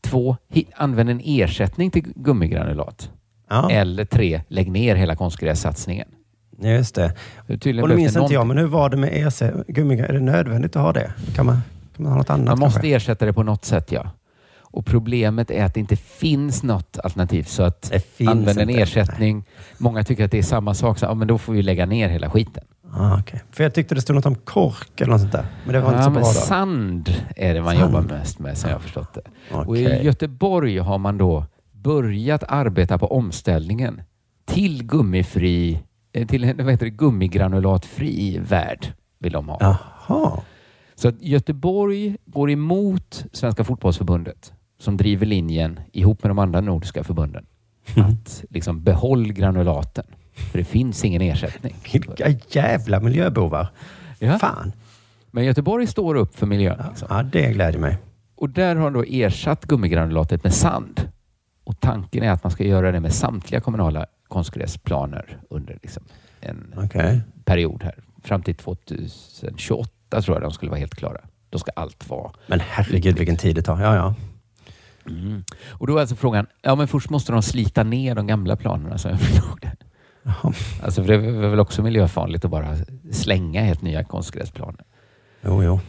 L: Två, använd en ersättning till gummigranulat.
K: Ja.
L: Eller tre, lägg ner hela konstgrässatsningen.
K: Just det. Och nu minns
L: det
K: inte jag, men hur var det med ersättning? Gummi, är det nödvändigt att ha det? Kan man, kan man ha något annat
L: Man måste
K: kanske?
L: ersätta det på något sätt, ja. Och problemet är att det inte finns något alternativ. Så att
K: finns
L: använd en ersättning. Många tycker att det är samma sak. Så, ja, men då får vi lägga ner hela skiten.
K: Ah, okay. För jag tyckte det stod något om kork eller något sånt där. Men det var inte
L: Ja,
K: så
L: men
K: bra
L: sand är det man
K: Sand.
L: jobbar mest med, som jag har förstått det. Och
K: Okej.
L: I Göteborg har man då börjat arbeta på omställningen till gummifri, eh, till en vad heter det, gummigranulatfri värld. Vill de ha.
K: Jaha.
L: Så att Göteborg går emot Svenska fotbollsförbundet som driver linjen ihop med de andra nordiska förbunden. Att liksom behåll granulaten. För det finns ingen ersättning.
K: Vilka jävla miljöbovar.
L: Ja.
K: Fan.
L: Men Göteborg står upp för miljön. Liksom.
K: Ja, det gläder mig.
L: Och där har de då ersatt gummigranulatet med sand. Och tanken är att man ska göra det med samtliga kommunala konstgräsplaner under liksom en
K: Okej.
L: period här. Fram till 2028 tror jag de skulle vara helt klara. Då ska allt vara.
K: Men herregud vilken tid det tar. Ja, ja.
L: Mm. Och då är alltså frågan, ja men först måste de slita ner de gamla planerna så jag förstod det. Alltså för det är väl också miljöfarligt att bara slänga helt nya konstgräsplaner.
K: Jo, jo.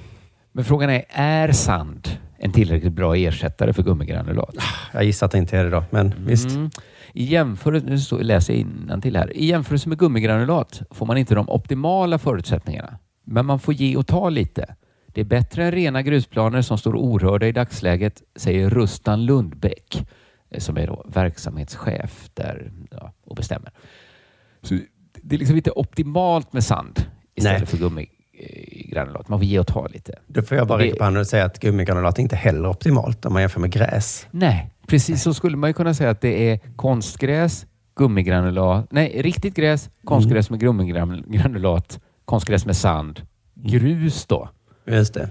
L: Men frågan är, är sand en tillräckligt bra ersättare för gummigranulat?
K: Jag gissar att det inte är det då, men visst.
L: Mm. I jämförelse, nu läser jag till här. I jämförelse med gummigranulat får man inte de optimala förutsättningarna. Men man får ge och ta lite. Det är bättre än rena grusplaner som står orörda i dagsläget, säger Rustan Lundbäck, eh, som är då verksamhetschef där ja, och bestämmer. Så det är liksom inte optimalt med sand istället
K: Nej.
L: för gummigranulat. Man får ge och ta lite.
K: Då får jag bara räcka på handen och säga att gummigranulat är inte heller optimalt om man jämför med gräs.
L: Nej, precis så skulle man ju kunna säga att det är konstgräs, gummigranulat, nej, riktigt gräs, konstgräs med gummigranulat, konstgräs med sand, grus då.
K: Just det.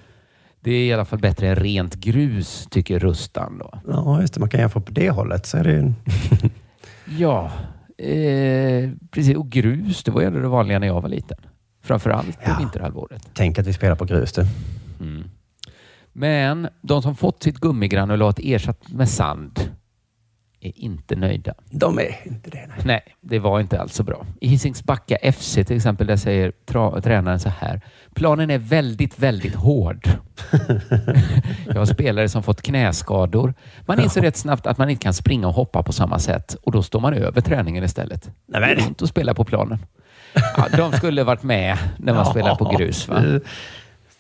L: Det är i alla fall bättre än rent grus, tycker Rustan då.
K: Ja, just det. Man kan jämföra på det hållet. Så är det ju...
L: Ja, eh, precis. Och grus, det var ju det vanliga när jag var liten. Framförallt på
K: Ja.
L: vinterhalvåret.
K: Tänk att vi spelar på grus du.
L: Mm. Men de som fått sitt gummigranulat ersatt med sand är inte nöjda.
K: De är inte det. Nej,
L: nej det var inte alls så bra. I Hisings Backa FC till exempel, där säger tra- tränaren så här. Planen är väldigt, väldigt hård. Jag har spelare som fått knäskador. Man inser rätt snabbt att man inte kan springa och hoppa på samma sätt och då står man över träningen istället.
K: Nej,
L: Det är ont att spela på planen. Ja, de skulle varit med när man
K: Ja,
L: spelar på grus. Va?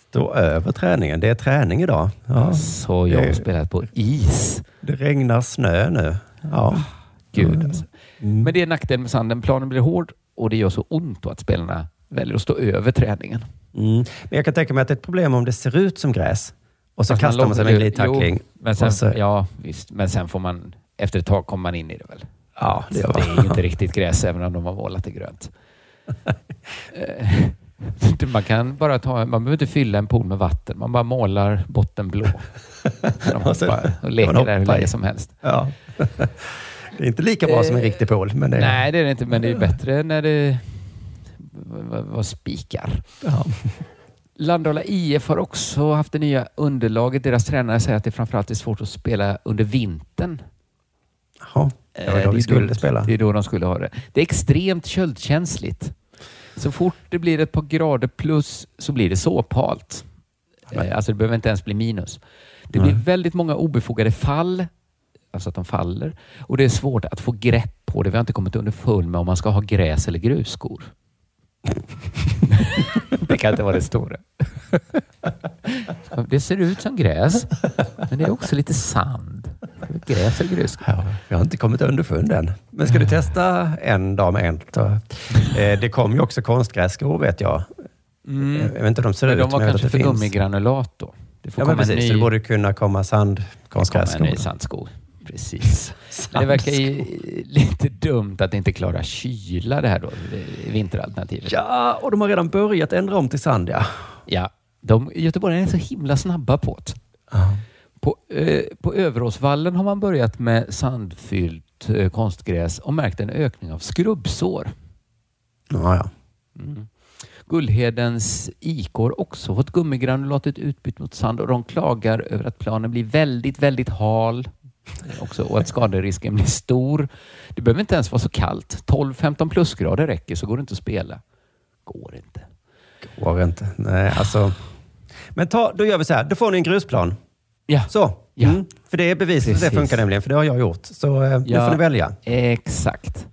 K: Stå över träningen. Det är träning idag. Ja.
L: Så jag har spelat på is.
K: Det regnar snö nu. Ja.
L: Gud alltså. Men det är nackdelen med sanden. Planen blir hård och det gör så ont att spelarna väljer att stå över träningen.
K: Mm. Men jag kan tänka mig att det är ett problem om det ser ut som gräs och så
L: Fast
K: kastar man sig med en glidtackling.
L: Men sen,
K: så,
L: Ja, visst. Men sen får man, efter ett tag kommer man in i det väl?
K: ja, det
L: det är inte riktigt gräs även om de har målat det grönt. Eh, man kan bara ta, man behöver inte fylla en pool med vatten. Man bara målar botten blå. De
K: Och sen-
L: hoppar och leker
K: man
L: där hur länge som helst.
K: Ja. Det är inte lika bra som en riktig pool, men det är...
L: Nej, det är det inte. Men det är bättre när det var, spikar.
K: Ja.
L: Landala IF har också haft det nya underlaget. Deras tränare säger att det framförallt är svårt att spela under vintern.
K: Jaha, det var
L: Eh,
K: då vi
L: är
K: skulle spela.
L: Det är då de skulle ha det. Det är extremt köldkänsligt. Så fort det blir ett par grader plus så blir det såphalt. Eh, Alltså det behöver inte ens bli minus. Det blir väldigt många obefogade fall, alltså att de faller. Och det är svårt att få grepp på det. Vi har inte kommit underfund med om man ska ha gräs eller grusskor. det kan inte vara det stora. Det ser ut som gräs, men det är också lite sand. Gräs eller grusskor.
K: Ja, jag har inte kommit underfund än. Men ska du testa en dag med en? Så, eh, det kom ju också konstgrässkor vet jag.
L: Mm.
K: Jag vet inte hur de ser
L: Men
K: ut,
L: de var
K: men
L: kanske för
K: det
L: gummigranulat då. Det får
K: Ja, men
L: komma en
K: precis.
L: ny,
K: Det borde kunna komma sandkonstgrässkor.
L: en ny sandsko. Precis. Men det verkar ju lite dumt att inte klara kyla det här då, det vinteralternativet.
K: Ja, och de har redan börjat ändra om till sand, ja.
L: Ja, de, göteborgarna är så himla snabba på det. På, eh, på Överåsvallen har man börjat med sandfyllt eh, konstgräs och märkt en ökning av skrubbsår.
K: Ja, ja.
L: Mm. Gullhedens IK har också fått gummigranulatet utbytt mot sand och de klagar över att planen blir väldigt, väldigt hal också, och att skaderisken blir stor. Det behöver inte ens vara så kallt. 12-15 plusgrader räcker så går det inte att spela. Går inte.
K: Går inte. Nej, alltså. Men ta, då gör vi så här. Då får ni en grusplan.
L: Ja.
K: Så.
L: Ja.
K: Mm. För det är bevisat att det funkar nämligen, för det har jag gjort. Så eh, nu
L: Ja.
K: får ni välja.
L: Exakt.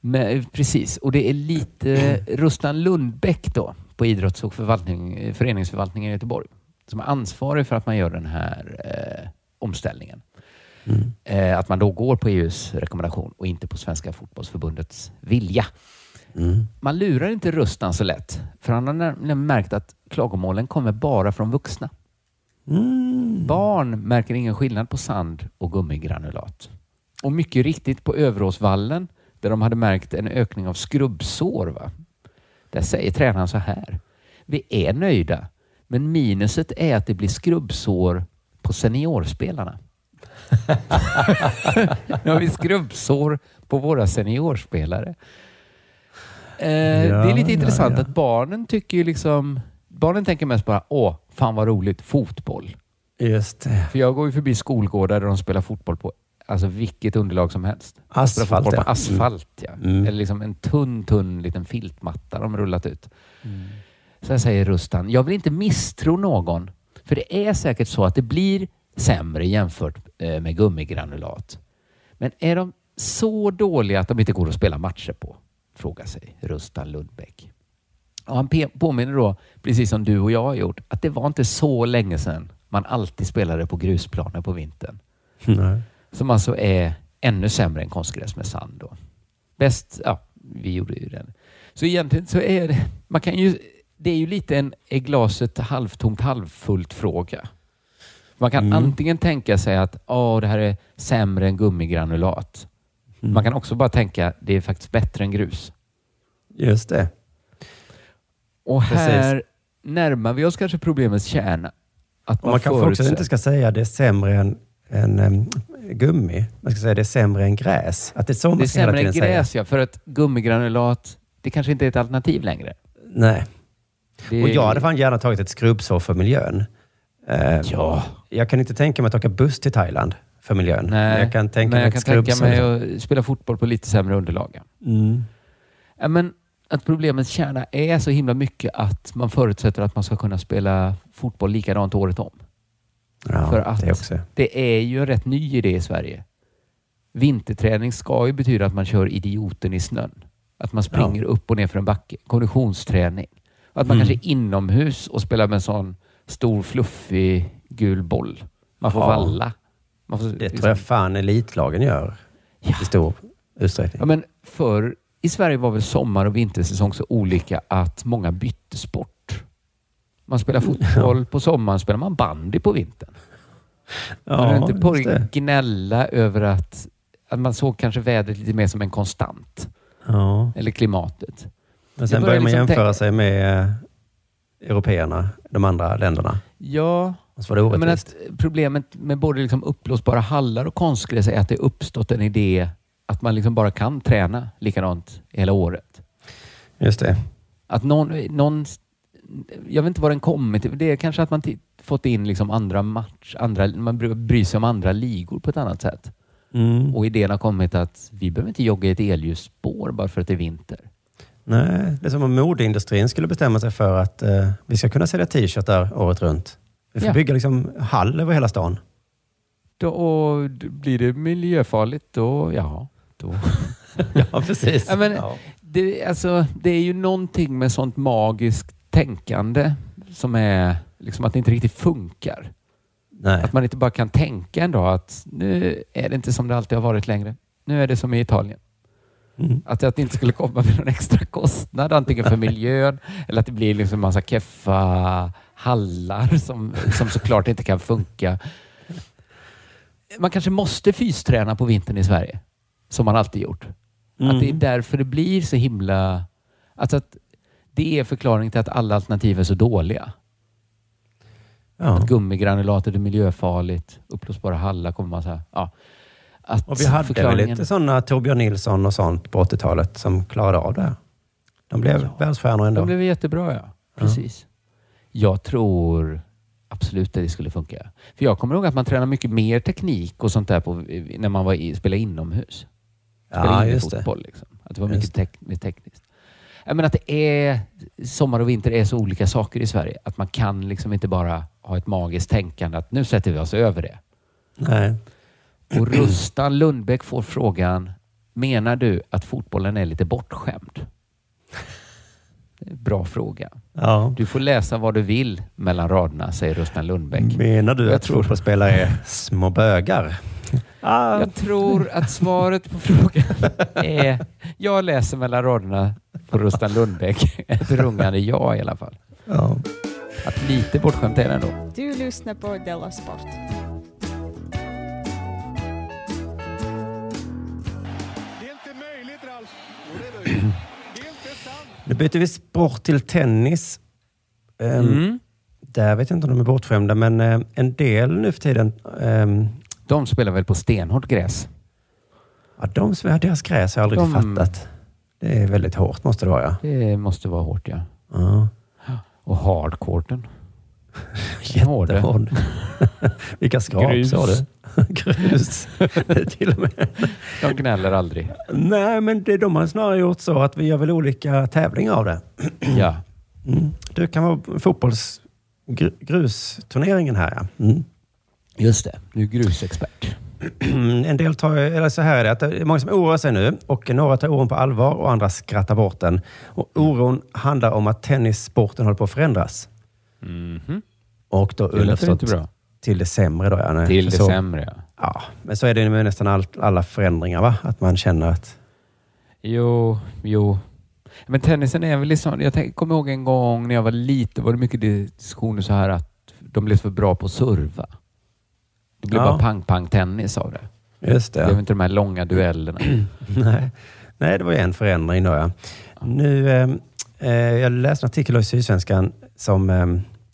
L: Men, precis, och det är lite Rustan Lundbäck då på idrotts och förvaltning, föreningsförvaltningen i Göteborg som är ansvarig för att man gör den här eh, omställningen. Eh, att man då går på EUs rekommendation och inte på Svenska fotbollsförbundets vilja. Man lurar inte Rustan så lätt, för han har märkt att klagomålen kommer bara från vuxna. Barn märker ingen skillnad på sand och gummigranulat. Och mycket riktigt på Överåsvallen, där de hade märkt en ökning av skrubbsår, va? där säger tränaren så här. Vi är nöjda, men minuset är att det blir skrubbsår på seniorspelarna. nu har vi skrubbsår på våra seniorspelare. Eh, det är lite
K: ja,
L: intressant
K: ja.
L: att barnen tycker ju liksom... Barnen tänker mest bara åh, fan vad roligt, fotboll.
K: Just det.
L: För jag går ju förbi skolgårdar där de spelar fotboll på alltså vilket underlag som helst.
K: Asfalt, ja.
L: asfalt, ja.
K: Mm.
L: Eller liksom en tunn, tunn liten filtmatta de rullat ut. Så här säger Rustan, jag vill inte misstro någon. För det är säkert så att det blir sämre jämfört eh, med gummigranulat. Men är de så dåliga att de inte går att spela matcher på? Frågar sig Rustan Lundbäck. Och han påminner då, precis som du och jag har gjort, att det var inte så länge sedan man alltid spelade på grusplaner på vintern.
K: Nej.
L: Som alltså är ännu sämre än konstgräs med sand. Då. Bäst, ja, vi gjorde ju den. Så egentligen så är det, man kan ju, det är ju lite en är glaset halvtomt halvfullt fråga. Man kan
K: Mm.
L: antingen tänka sig att Åh, det här är sämre än gummigranulat.
K: Mm.
L: Man kan också bara tänka det är faktiskt bättre än grus.
K: Just det.
L: Och
K: Precis.
L: här närmar vi oss kanske problemets kärna. Att
K: Och man kanske också inte ska säga det är sämre än, än em, gummi. Man ska säga det är sämre än gräs. Att det är så man
L: Det är sämre än
K: tiden säga.
L: gräs, ja. För att gummigranulat, det kanske inte är ett alternativ längre.
K: Nej.
L: Det
K: Och jag hade fan gärna tagit ett skrubbsår för miljön. Eh,
L: Ja.
K: Jag kan inte tänka mig att åka buss till Thailand för miljön.
L: Nej,
K: Men jag kan tänka
L: men
K: mig
L: jag kan tänka mig att spela fotboll på lite sämre underlag.
K: Mm.
L: Men att problemets kärna är så himla mycket att man förutsätter att man ska kunna spela fotboll likadant året om.
K: Ja,
L: För att
K: det också.
L: det är ju en rätt ny idé i Sverige. Vinterträning ska ju betyda att man kör idioten i snön. Att man springer upp och ner för en backe. Konditionsträning. Att man
K: Mm.
L: kanske är inomhus och spelar med en sån stor fluffig gul boll. Man får
K: Ja.
L: valla. Man får,
K: Det tror jag fan elitlagen gör i stor utsträckning.
L: Ja, men för i Sverige var väl sommar och vintersäsong så olika att många bytte sport. Man spelar fotboll på sommaren, spelar man bandy på vintern.
K: Ja,
L: man är inte på att gnälla över att, att man såg kanske vädret lite mer som en konstant.
K: Ja.
L: Eller klimatet.
K: Men sen börjar man
L: liksom
K: jämföra sig med eh, européerna, de andra länderna.
L: Ja,
K: Och så var det
L: men
K: orättvist.
L: att problemet med både liksom uppblåsbara hallar och konstgräs är att det uppstått en idé att man liksom bara kan träna likadant hela året.
K: Just det.
L: Att någon, någon, jag vet inte var den kommit till. Det är kanske att man fått in liksom andra match, andra, man bry- bryr sig om andra ligor på ett annat sätt.
K: Mm.
L: Och idén har kommit att vi behöver inte jogga i ett elljusspår bara för att det är vinter.
K: Nej, det är som om modeindustrin skulle bestämma sig för att eh, vi ska kunna sälja t-shirtar året runt. Vi får
L: Ja.
K: bygga liksom hall över hela stan.
L: Då, och blir det miljöfarligt då, ja, då.
K: Ja, precis.
L: Ja, men,
K: Ja.
L: det, alltså, det är ju någonting med sånt magiskt tänkande som är liksom att det inte riktigt funkar.
K: Nej.
L: Att man inte bara kan tänka en dag att nu är det inte som det alltid har varit längre. Nu är det som i Italien.
K: Mm.
L: Att det inte skulle komma med någon extra kostnad, antingen för miljön eller att det blir liksom massa keffa hallar som, som såklart inte kan funka. Man kanske måste fysträna på vintern i Sverige, som man alltid gjort. Att det är
K: Mm.
L: därför det blir så himla... Alltså att det är förklaringen till att alla alternativ är så dåliga.
K: Ja.
L: Att gummigranulatet är miljöfarligt, uppblåsbara hallar kommer man säga. Ja. Att
K: Och vi hade väl
L: förklaringen-
K: lite sådana Torbjörn Nilsson och sånt på 80-talet som klarade av det. De blev världsstjärnor ändå.
L: De blev jättebra, ja. Precis. Jag tror absolut att det skulle funka. För jag kommer ihåg att man tränade mycket mer teknik och sånt där på, när man var i, spelade inomhus. Spelade
K: Ja,
L: in
K: det.
L: fotboll. Liksom. Att det var
K: Just
L: mycket tek, mer tekniskt. Jag menar att det är, sommar och vinter är så olika saker i Sverige. Att man kan liksom inte bara ha ett magiskt tänkande att nu sätter vi oss över det.
K: Nej.
L: Och Rustan Lundbäck får frågan, menar du att fotbollen är lite bortskämd? Det bra fråga.
K: Ja.
L: Du får läsa vad du vill mellan raderna, säger Rustan Lundbäck.
K: Menar du
L: Jag
K: att
L: tror-
K: fotbollsspelare är små bögar? Ah.
L: Jag tror att svaret på frågan är, jag läser mellan raderna på Rustan Lundbäck, ett rungande ja i alla fall.
K: Ja.
L: Att lite bortskämt är det ändå.
P: Du lyssnar på Della Sport.
K: Nu byter vi sport till tennis. Ehm,
L: Mm.
K: Där vet jag inte om de är bortskämda, men eh, en del nu för tiden. ehm,
L: De spelar väl på stenhårt gräs?
K: ja, de deras gräs har jag aldrig
L: De-
K: fattat. Det är väldigt hårt måste det vara. Ja.
L: Det måste vara hårt, ja.
K: Ja.
L: Och hardcourten.
K: Jättehård. Vilka skrap
L: Grus.
K: sa du? Grus. Till och med.
L: De gnäller aldrig.
K: Nej, men det, de har snarare gjort så att vi gör väl olika tävlingar av det.
L: Ja.
K: Mm. Du kan vara fotbolls gr- grusturneringen här. Ja. Mm.
L: Just det. Du är grusexpert.
K: En del tar, eller så här är det, att det är många som oroar sig nu och några tar oron på allvar och andra skrattar bort den. Och oron handlar om att tennissporten håller på att förändras.
L: Mhm.
K: Och då
L: Det låter
K: underförstått
L: inte bra.
K: till det sämre. Då, ja. Nej,
L: Till det
K: så-
L: sämre, ja.
K: Ja, men så är det med nästan all, alla förändringar. Va? Att man känner att...
L: Jo, jo. Men tennisen är väl liksom, jag tänk, kommer ihåg en gång när jag var liten var det mycket diskussioner så här att de blev för bra på att serva. Det blev
K: Ja.
L: bara pang-pang-tennis av det.
K: Just det.
L: Det blev inte de här långa duellerna.
K: Nej. Nej, det var ju en förändring då. Ja. Nu, eh, eh, jag läste en artikel i Sydsvenskan som, eh,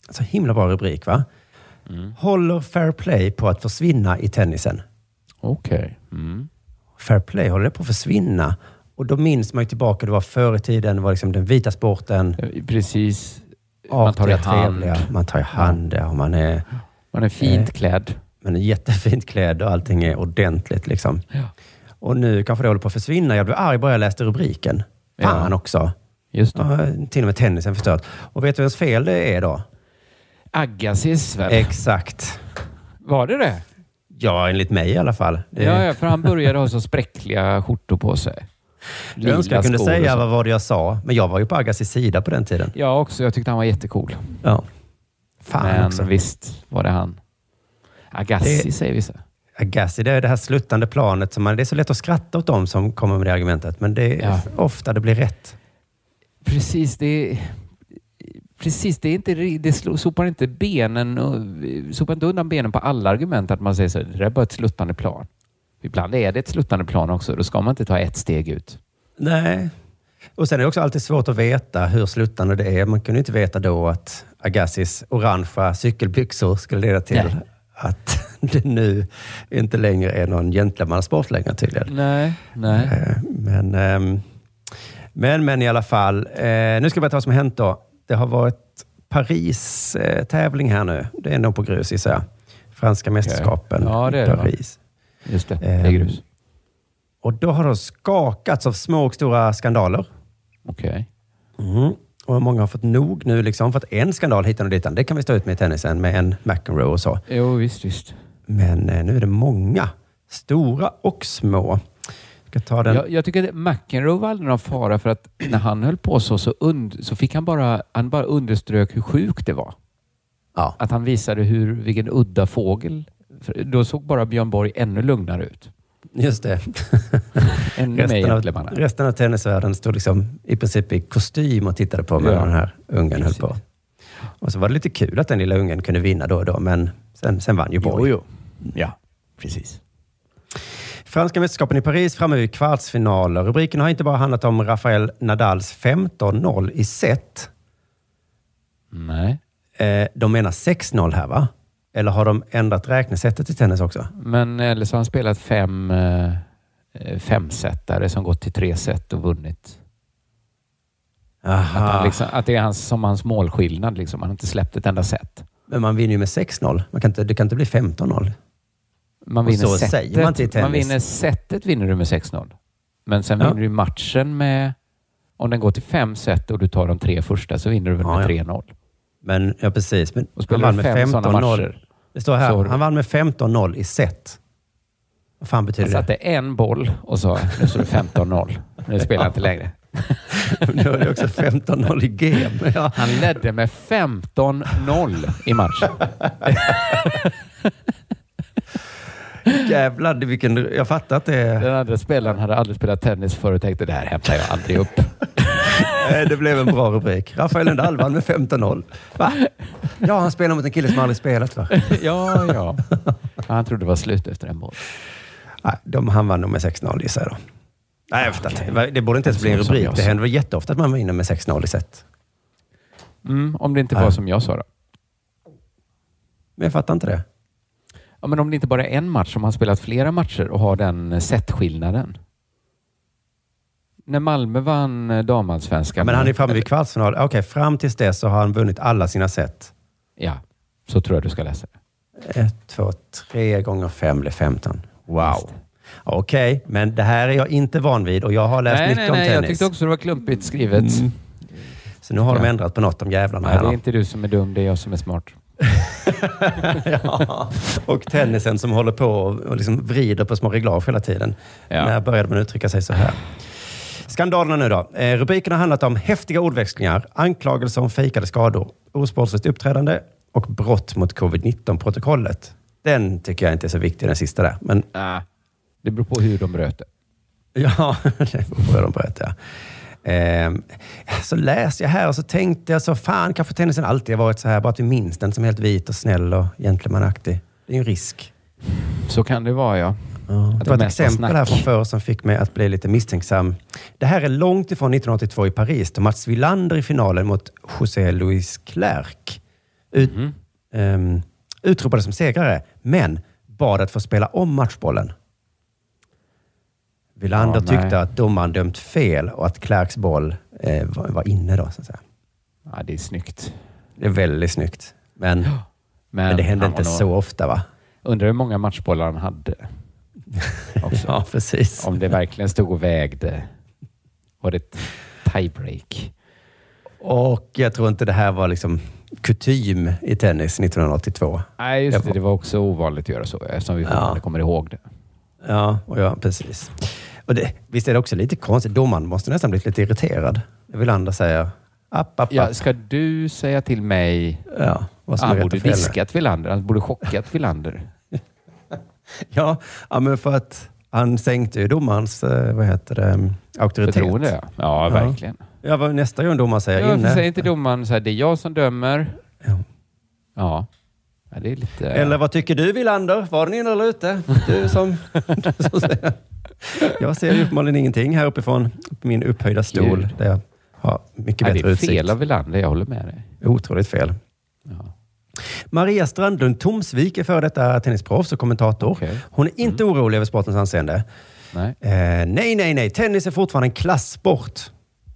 K: så himla bra rubrik. va?
L: Mm.
K: Håller fair play på att försvinna i tennisen?
L: Okej. Mm.
K: Fair play håller det på att försvinna. Och då minns man ju tillbaka, det var förr i tiden, det var liksom den vita sporten.
L: Precis. Man tar i hand.
K: trevliga. Man tar i hand, ja. man är...
L: Man är fint
K: eh,
L: klädd.
K: Är jättefint klädd och allting är ordentligt. Liksom. Och nu kanske det håller på att försvinna. Jag blev arg bara jag läste rubriken. Fan
L: Ja.
K: också.
L: Just det.
K: Ja, till och med tennisen förstört. Och vet du vems fel det är då?
L: Agassis väl?
K: Exakt.
L: Var det det?
K: Ja, enligt mig i alla fall. Det-
L: Ja, ja, för han började ha så spräckliga skjortor på sig.
K: Jag önskar jag kunde säga vad var det jag sa, men jag var ju på Agassis sida på den tiden.
L: Jag också. Jag tyckte han var jättecool.
K: Ja. Fan
L: Men
K: också.
L: visst var det han. Agassi
K: Det-
L: säger vissa.
K: Agassi, det är det här sluttande planet. Som man, det är så lätt att skratta åt dem som kommer med det argumentet, men det är
L: Ja.
K: ofta det blir rätt.
L: Precis, det Precis, det, är inte, det sopar inte benen och, sopar inte undan benen på alla argument att man säger så det är bara ett sluttande plan. Ibland är det ett sluttande plan också. Då ska man inte ta ett steg ut.
K: Nej. Och sen är det också alltid svårt att veta hur sluttande det är. Man kunde inte veta då att Agassis orangea cykelbyxor skulle leda till
L: Nej.
K: Att det nu inte längre är någon gentlemannasport längre tydligen.
L: Nej, nej.
K: Eh, Men, ehm, men, men i alla fall. Eh, nu ska jag berätta vad som har hänt då. Det har varit Paris-tävling här nu. Det är nog på grus gissar jag. Franska mästerskapen
L: Ja, det
K: i
L: är det?
K: Paris.
L: Just det, det
K: Ehm,
L: är grus.
K: Och då har de skakats av små och stora skandaler.
L: Okej.
K: Mm. Och många har fått nog nu, liksom, för att en skandal hitan och ditan, det kan vi stå ut med i tennisen med en McEnroe och så.
L: Jo, visst, visst.
K: Men eh, nu är det många, stora och små. Jag ska ta den.
L: Jag, jag tycker att McEnroe var aldrig någon fara för att när han höll på så, så, und, så fick han bara, han bara underströk hur sjukt det var.
K: Ja.
L: Att han visade hur, vilken udda fågel. För Då såg bara Björn Borg ännu lugnare ut.
K: Just det.
L: Ännu
K: resten, av, resten av tennisvärlden stod liksom i princip i kostym och tittade på medan
L: Ja.
K: den här ungen höll på. Och så var det lite kul att den lilla ungen kunde vinna då och då, men sen, sen vann ju Borg.
L: Jo, jo. Ja, precis.
K: Franska mästerskapen i Paris framme vid kvartsfinaler. Rubriken har inte bara handlat om Rafael Nadals 15-0 i set.
L: Nej.
K: Eh, de menar 6-0 här va? Eller har de ändrat räknesättet i tennis också?
L: Men eller så har han spelat fem eh, eh, femsetare som gått till tre set och vunnit. Att, han liksom, att det är hans, som hans målskillnad. Liksom. Han har inte släppt ett enda set.
K: Men man vinner ju med 6-0. Man kan inte, det kan inte bli 15-0.
L: Man vinner
K: så
L: setet.
K: säger man inte i tennis.
L: Man vinner setet vinner du med 6-0. Men sen
K: Ja.
L: vinner du matchen med... Om den går till fem set och du tar de tre första så vinner du väl
K: Ja,
L: med
K: ja.
L: 3-0.
K: Men, ja precis. Men
L: Och spelar du
K: med
L: fem sådana
K: 15-0. Det står här,
L: har du-
K: han vann med 15-0 i set. Vad fan
L: Han
K: betyder
L: satte en boll och sa nu står det 15-0. Nu spelar jag inte längre.
K: det? Nu är det också 15-0 i game. Ja.
L: Han ledde med 15-0 i matchen.
K: Jävlar, det- vilken, jag fattar att det.
L: Den andra spelaren hade aldrig spelat tennis förr och tänkte det här hämtar jag aldrig upp.
K: Nej, Det blev en bra rubrik. Rafael Nadal vann med 15-0. Va? Ja, han spelar mot en kille som aldrig spelat va?
L: ja, ja. Han trodde det var slut efter en boll.
K: Nej, de, han vann nog med 6-0 gissar jag då. Nej, jag inte. Det borde inte ens bli en rubrik. Det händer väl jätteofta att man vinner med 6-0 i set.
L: Mm, om det inte var
K: Ja.
L: som jag sa då.
K: Men jag fattar inte det.
L: Ja, men om det inte bara är en match, om han spelat flera matcher och har den setskillnaden. När Malmö vann eh, damallsvenskan.
K: Men han är framme vid kvartsfinal. Okej, fram tills dess så har han vunnit alla sina set.
L: Ja, så tror jag du ska läsa det.
K: Ett, två, tre gånger fem blir 15. Wow. Okej, men det här är jag inte van vid och jag har läst
L: nej,
K: mycket
L: nej,
K: om
L: nej,
K: tennis.
L: jag tyckte också det var klumpigt skrivet.
K: Mm. Så nu har de
L: Ja.
K: ändrat på något om jävlarna
L: Nej,
K: här
L: det är inte du som är dum, det är jag som är smart.
K: ja. Och tennisen som håller på och och liksom vrider på små reglage hela tiden.
L: Ja.
K: När började man uttrycka sig så här? Skandalerna nu då. Eh, rubriken har handlat om häftiga ordväxlingar, anklagelser om fejkade skador, osportsligt uppträdande och brott mot covid-19-protokollet. Den tycker jag inte är så viktig, den sista där. Men
L: Ah, det beror på hur de bröt det.
K: Ja, det beror på hur de bröt ja. Ehm, så läste jag här och så tänkte jag så, fan kanske tennisen alltid har varit så här, bara att vi minns den som helt vit och snäll och gentlemanaktig. Det är ju en risk.
L: Så kan det vara, ja.
K: Det
L: Att
K: var ett exempel här från förr som fick mig att bli lite misstänksam. Det här är långt ifrån 1982 i Paris då Mats Wilander i finalen mot José Luis Clerc ut,
L: Mhm.
K: ehm, utropades som segrare, men bad att få spela om matchbollen. Wilander
L: Ja,
K: tyckte att domaren dömt fel och att Clercs boll eh, var, var inne då. Så att säga.
L: ja. Det är snyggt.
K: Det är väldigt snyggt. Men, men,
L: Men
K: det hände inte
L: nog-
K: så ofta va?
L: Undrar hur många matchbollar han hade. Också.
K: Ja, precis.
L: Om det verkligen stod och vägde. Var det ett tiebreak?
K: Och jag tror inte det här var liksom kutym i tennis 1982.
L: Nej, just det. Det var också ovanligt att göra så eftersom vi fortfarande kommer ihåg det.
K: Ja, och ja precis. Och det, visst är det också lite konstigt? Domaren måste nästan blivit lite irriterad. Wilander säger app, app,
L: Ja,
K: app.
L: ska du säga till mig...
K: Ja, vad som är
L: han borde diskat Wilander. Han borde chockat Wilander.
K: Ja, ja, men för att han sänkte ju domarens eh, vad heter det, auktoritet.
L: Förtroende, ja. Ja, verkligen.
K: Ja, vad nästa gång domaren säger
L: Ja,
K: inne.
L: säger inte domaren så här, det är jag som dömer? Ja. Ja, det är lite...
K: Eller vad tycker du Wilander? Var den inne eller ute? Du som, du som säger. Jag ser uppenbarligen ingenting här uppifrån min upphöjda stol.
L: Gud.
K: Där jag har mycket bättre
L: det är
K: utsikt.
L: fel av Wilander, jag håller med dig.
K: Otroligt fel. Maria Strandlund Tomsvik är före detta tennisproffs och kommentator. Hon är inte orolig över sportens anseende.
L: Nej.
K: Eh, nej, nej, nej. Tennis är fortfarande en klasssport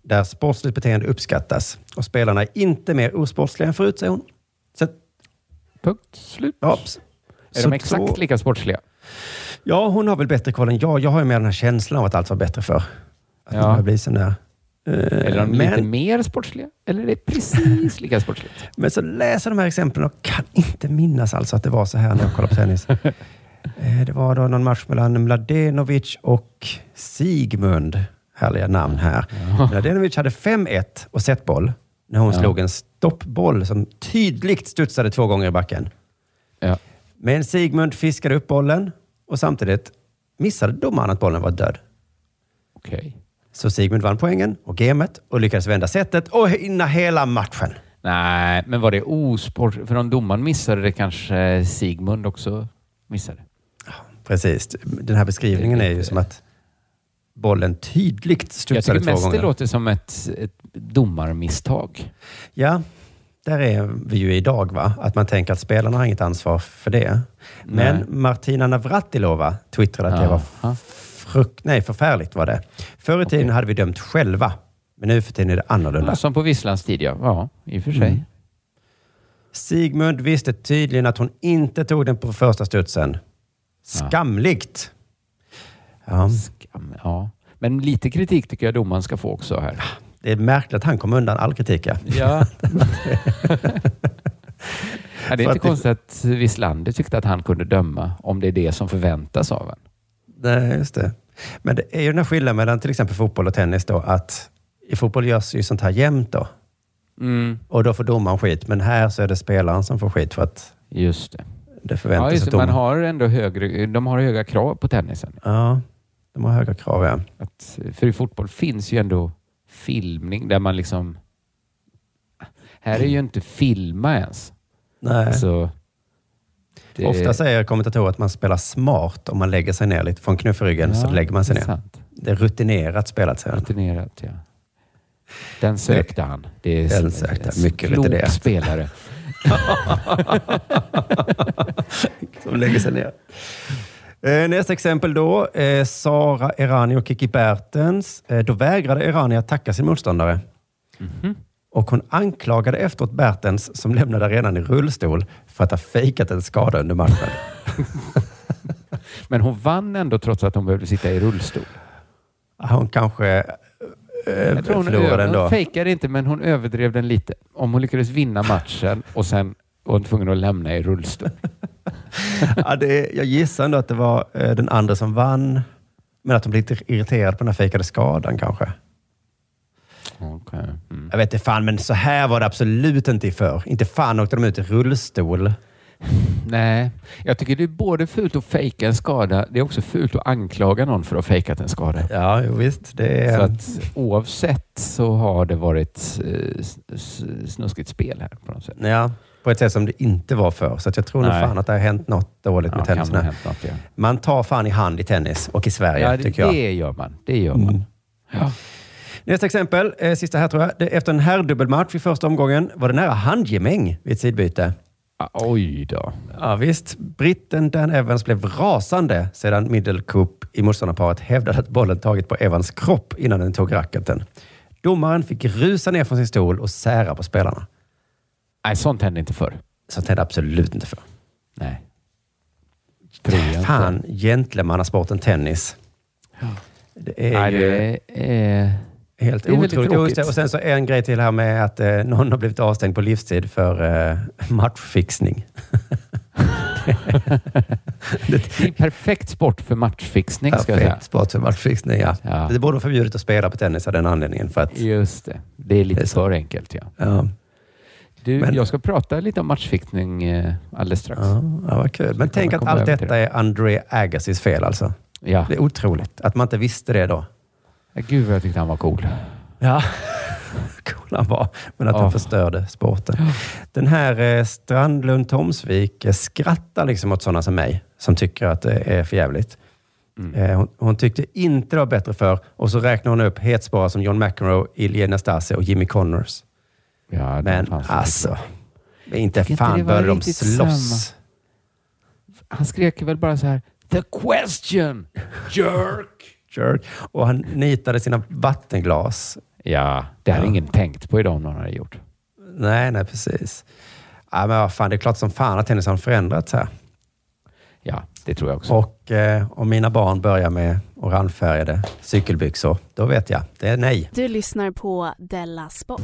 K: där sportsligt beteende uppskattas. Och spelarna är inte mer osportsliga än förut, säger hon. Så,
L: Punkt slut.
K: ja,
L: Är de exakt lika sportsliga?
K: Ja, hon har väl bättre koll än jag. Jag har ju mer den här känslan av att allt var bättre förr. Att
L: Ja.
K: det börjar bli sån där... Eh,
L: Eller är de
K: men,
L: lite mer sportsliga? Eller är det precis lika sportsligt?
K: men så läser de här exemplen och kan inte minnas alltså att det var så här när jag kollade på tennis. Eh, det var då någon match mellan Mladenovic och Sigmund. Härliga namn här. Mladenovic hade 5-1 och setboll när hon
L: Ja.
K: slog en stoppboll som tydligt studsade två gånger i backen.
L: Ja.
K: Men Sigmund fiskade upp bollen och samtidigt missade domaren att bollen var död.
L: Okej.
K: Så Sigmund vann poängen och gamet och lyckades vända setet och vinna hela matchen.
L: Nej, men var det osport? För om domaren missade det kanske Sigmund också missade.
K: Precis. Den här beskrivningen är ju som att bollen tydligt
L: Jag
K: studsade
L: tycker
K: två
L: mest
K: gånger.
L: det låter som ett, ett domarmisstag.
K: Ja, där är vi ju idag, va? Att man tänker att spelarna har inget ansvar för det. Men
L: Nej.
K: Martina Navratilova twittrade att det var. Frukt, nej, förfärligt var det. Förr i tiden hade vi dömt själva, men nu för tiden är det annorlunda.
L: Ja, som på Visslans tid, ja. Ja, i och för sig.
K: Mm. Sigmund visste tydligen att hon inte tog den på första studsen. Skamligt! Ja.
L: Skam, ja. Men lite kritik tycker jag domaren ska få också här.
K: Det är märkligt att han kom undan all kritik. Ja.
L: Ja. Ja, det är inte konstigt att Wislander tyckte att han kunde döma om det är det som förväntas av en.
K: Nej, just det. Men det är ju den här skillnaden mellan till exempel fotboll och tennis då, att i fotboll görs ju sånt här jämt då.
L: Mm.
K: Och då får domaren skit, men här så är det spelaren som får skit för att
L: Just det.
K: det förväntas
L: Ja, just
K: att
L: det. Man
K: domaren...
L: har ändå högre, de har höga krav på tennisen.
K: Ja, de har höga krav, ja.
L: Att, för i fotboll finns ju ändå filmning där man liksom... Här är ju inte filma ens.
K: Nej.
L: Alltså, det-
K: Ofta säger kommentatorer att man spelar smart om man lägger sig ner lite från knufferyggen, så
L: Ja,
K: lägger man sig
L: det
K: ner.
L: sant.
K: Det är rutinerat spelat, säger han.
L: Rutinerat, ja. Den sökte han. Det är
K: Den
L: en-
K: sökte,
L: en
K: mycket rutinerat.
L: spelare.
K: Som lägger sig ner. Eh, Nästa exempel då. Sara Erani och Kiki Bertens. Eh, då vägrade Erani att tacka sin motståndare.
L: Mhm.
K: Och hon anklagade efteråt Bertens, som lämnade arenan i rullstol, för att ha fejkat en skada under matchen.
L: Men hon vann ändå trots att hon behövde sitta i rullstol.
K: Hon kanske eh,
L: Jag tror hon,
K: förlorade ändå.
L: hon fejkade inte, men hon överdrev den lite. Om hon lyckades vinna matchen och sen var hon tvungen att lämna i rullstol.
K: ja, det, jag gissar ändå att det var eh, den andra som vann, men att hon blev lite irriterad på den här fejkade skadan kanske.
L: Okay. Mm.
K: Jag vet inte fan, men så här var det absolut inte förr. Inte fan åkte de ut i rullstol.
L: Nej, jag tycker det är både fult att fejka en skada. Det är också fult att anklaga någon för att ha fejkat en skada.
K: Ja, visst. Det är...
L: Så att oavsett så har det varit eh, snuskigt spel här på något sätt.
K: Ja, på ett sätt som det inte var förr. Så jag tror nog fan att det har hänt något dåligt
L: Ja,
K: med tennisen.
L: hänt något, ja.
K: Man tar fan i hand i tennis och i Sverige,
L: Ja, det,
K: tycker jag.
L: det gör man. Det gör man.
K: Mm.
L: Ja.
K: Nästa exempel, eh, sista här tror jag. Det, efter en herrdubbelmatch i första omgången var det nära handgemäng vid ett sidbyte.
L: Ah, Oj då.
K: Ja, visst. Britten Dan Evans blev rasande sedan Middle Cup i motståndarparet hävdade att bollen tagit på Evans kropp innan den tog racketen. Domaren fick rusa ner från sin stol och sära på spelarna.
L: Nej, sånt hände inte förr.
K: Sånt hände absolut inte för.
L: Nej. Tror jag
K: Fan, gentlemannasporten tennis. Det är
L: Nej,
K: ju
L: det är...
K: helt
L: det är
K: otroligt.
L: tråkigt.
K: Och sen så en grej till här med att eh, någon har blivit avstängd på livstid för eh, matchfixning.
L: Det är en perfekt sport för matchfixning, ska jag säga.
K: Perfekt sport för matchfixning, ja.
L: Ja.
K: Det borde vara förbjudet att spela på tennis av den anledningen. För att,
L: Just det. Det är lite
K: Det är
L: för enkelt, ja.
K: ja,
L: Du,
K: Men-
L: jag ska prata lite om matchfixning eh, alldeles strax.
K: ja, ja, vad kul. Men tänk att allt detta är André Agassys fel alltså.
L: Ja.
K: Det är otroligt att man inte visste det då.
L: Gud vad jag tyckte han var cool.
K: Ja, cool han var. Men att han förstörde sporten. Den här eh, Strandlund Tomsvik eh, skrattar liksom åt sådana som mig som tycker att det är för jävligt.
L: Mm.
K: Eh, hon, hon tyckte inte det var bättre för och så räknar hon upp hetspårar som John McEnroe, Ilja Nastase och Jimmy Connors.
L: Ja,
K: Men alltså, inte fan började de slåss.
L: Han skrek väl bara så här The question! Jerk!
K: Jerk. Och han nitade sina vattenglas.
L: Ja, det hade
K: Ja.
L: ingen tänkt på idag om någon hade gjort.
K: Nej, nej precis. Ja, men vad fan, det är klart som fan att tennis har förändrats här.
L: Ja, det tror jag också.
K: Och eh, om mina barn börjar med orangefärgade cykelbyxor, då vet jag. Det är nej.
J: Du lyssnar på Della Sport.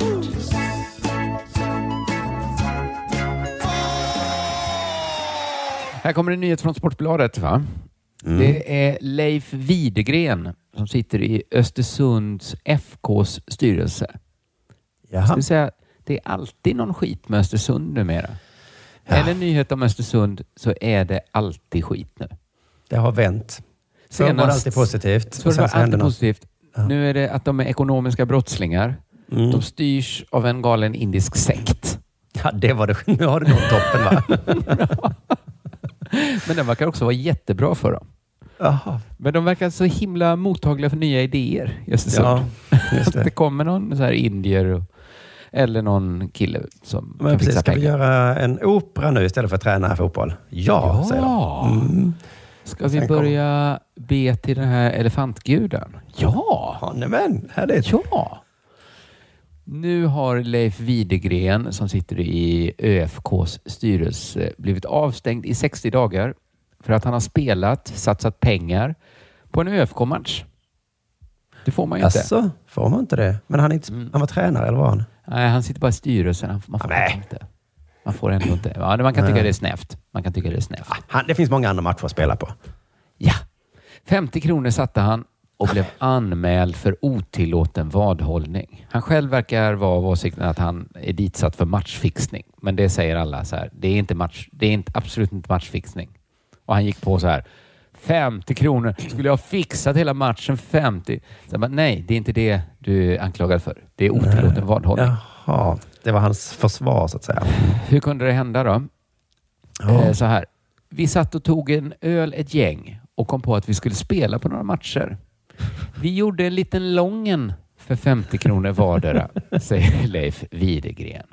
L: Här kommer en nyhet från Sportbladet. Va?
K: Mm.
L: Det är Leif Widegren som sitter i Östersunds FKs styrelse.
K: Jaha.
L: Ska säga, det är alltid någon skit med Östersund numera.
K: Ja.
L: Är det en nyhet om Östersund så är det alltid skit nu.
K: Det har vänt. Förr var det alltid positivt.
L: Det var
K: hände
L: alltid positivt.
K: Ja.
L: Nu är det att de är ekonomiska brottslingar.
K: Mm.
L: De styrs av en galen indisk sekt.
K: Ja, det var det. Nu har det nått toppen va?
L: Men den verkar också vara jättebra för dem.
K: Jaha.
L: Men de verkar så himla mottagliga för nya idéer i Östersund.
K: Ja, just
L: Att det
K: det.
L: kommer någon så här indier och, eller någon kille som
K: Men
L: kan
K: precis,
L: fixa
K: ska vi
L: pengar.
K: göra en opera nu istället för att träna fotboll? Ja,
L: Ja.
K: säger de. Mm.
L: Ska vi
K: Sen
L: börja be till den här elefantguden? Ja!
K: Ja, nej men, härligt.
L: Ja! Nu har Leif Widegren som sitter i ÖFKs styrelse blivit avstängd i 60 dagar för att han har spelat, satsat pengar på en ÖFK-match. Det får man ju inte.
K: Jaså, får man inte det? Men han, är inte,
L: Mm.
K: han var tränare eller var han?
L: Nej, han sitter bara i styrelsen. Han- Man får
K: Nej.
L: inte. Man får ändå inte. Ja, man kan
K: Nej.
L: tycka det är snävt. Man kan tycka det är snävt.
K: han? Det finns många andra matcher att spela på.
L: Ja. 50 kronor satte han och blev anmäld för otillåten vadhållning. Han själv verkar vara av åsikten att han är ditsatt för matchfixning. Men det säger alla så här. Det är, inte match, det är inte, absolut inte matchfixning. Och han gick på så här. 50 kronor. Skulle jag ha fixat hela matchen 50? Så bara, nej, det är inte det du är anklagad för. Det är otillåten vadhållning.
K: Jaha, det var hans försvar så att säga.
L: Hur kunde det hända då? Eh, så här. Vi satt och tog en öl ett gäng och kom på att vi skulle spela på några matcher. Vi gjorde en liten lången för 50 kronor vardera, säger Leif Widegren.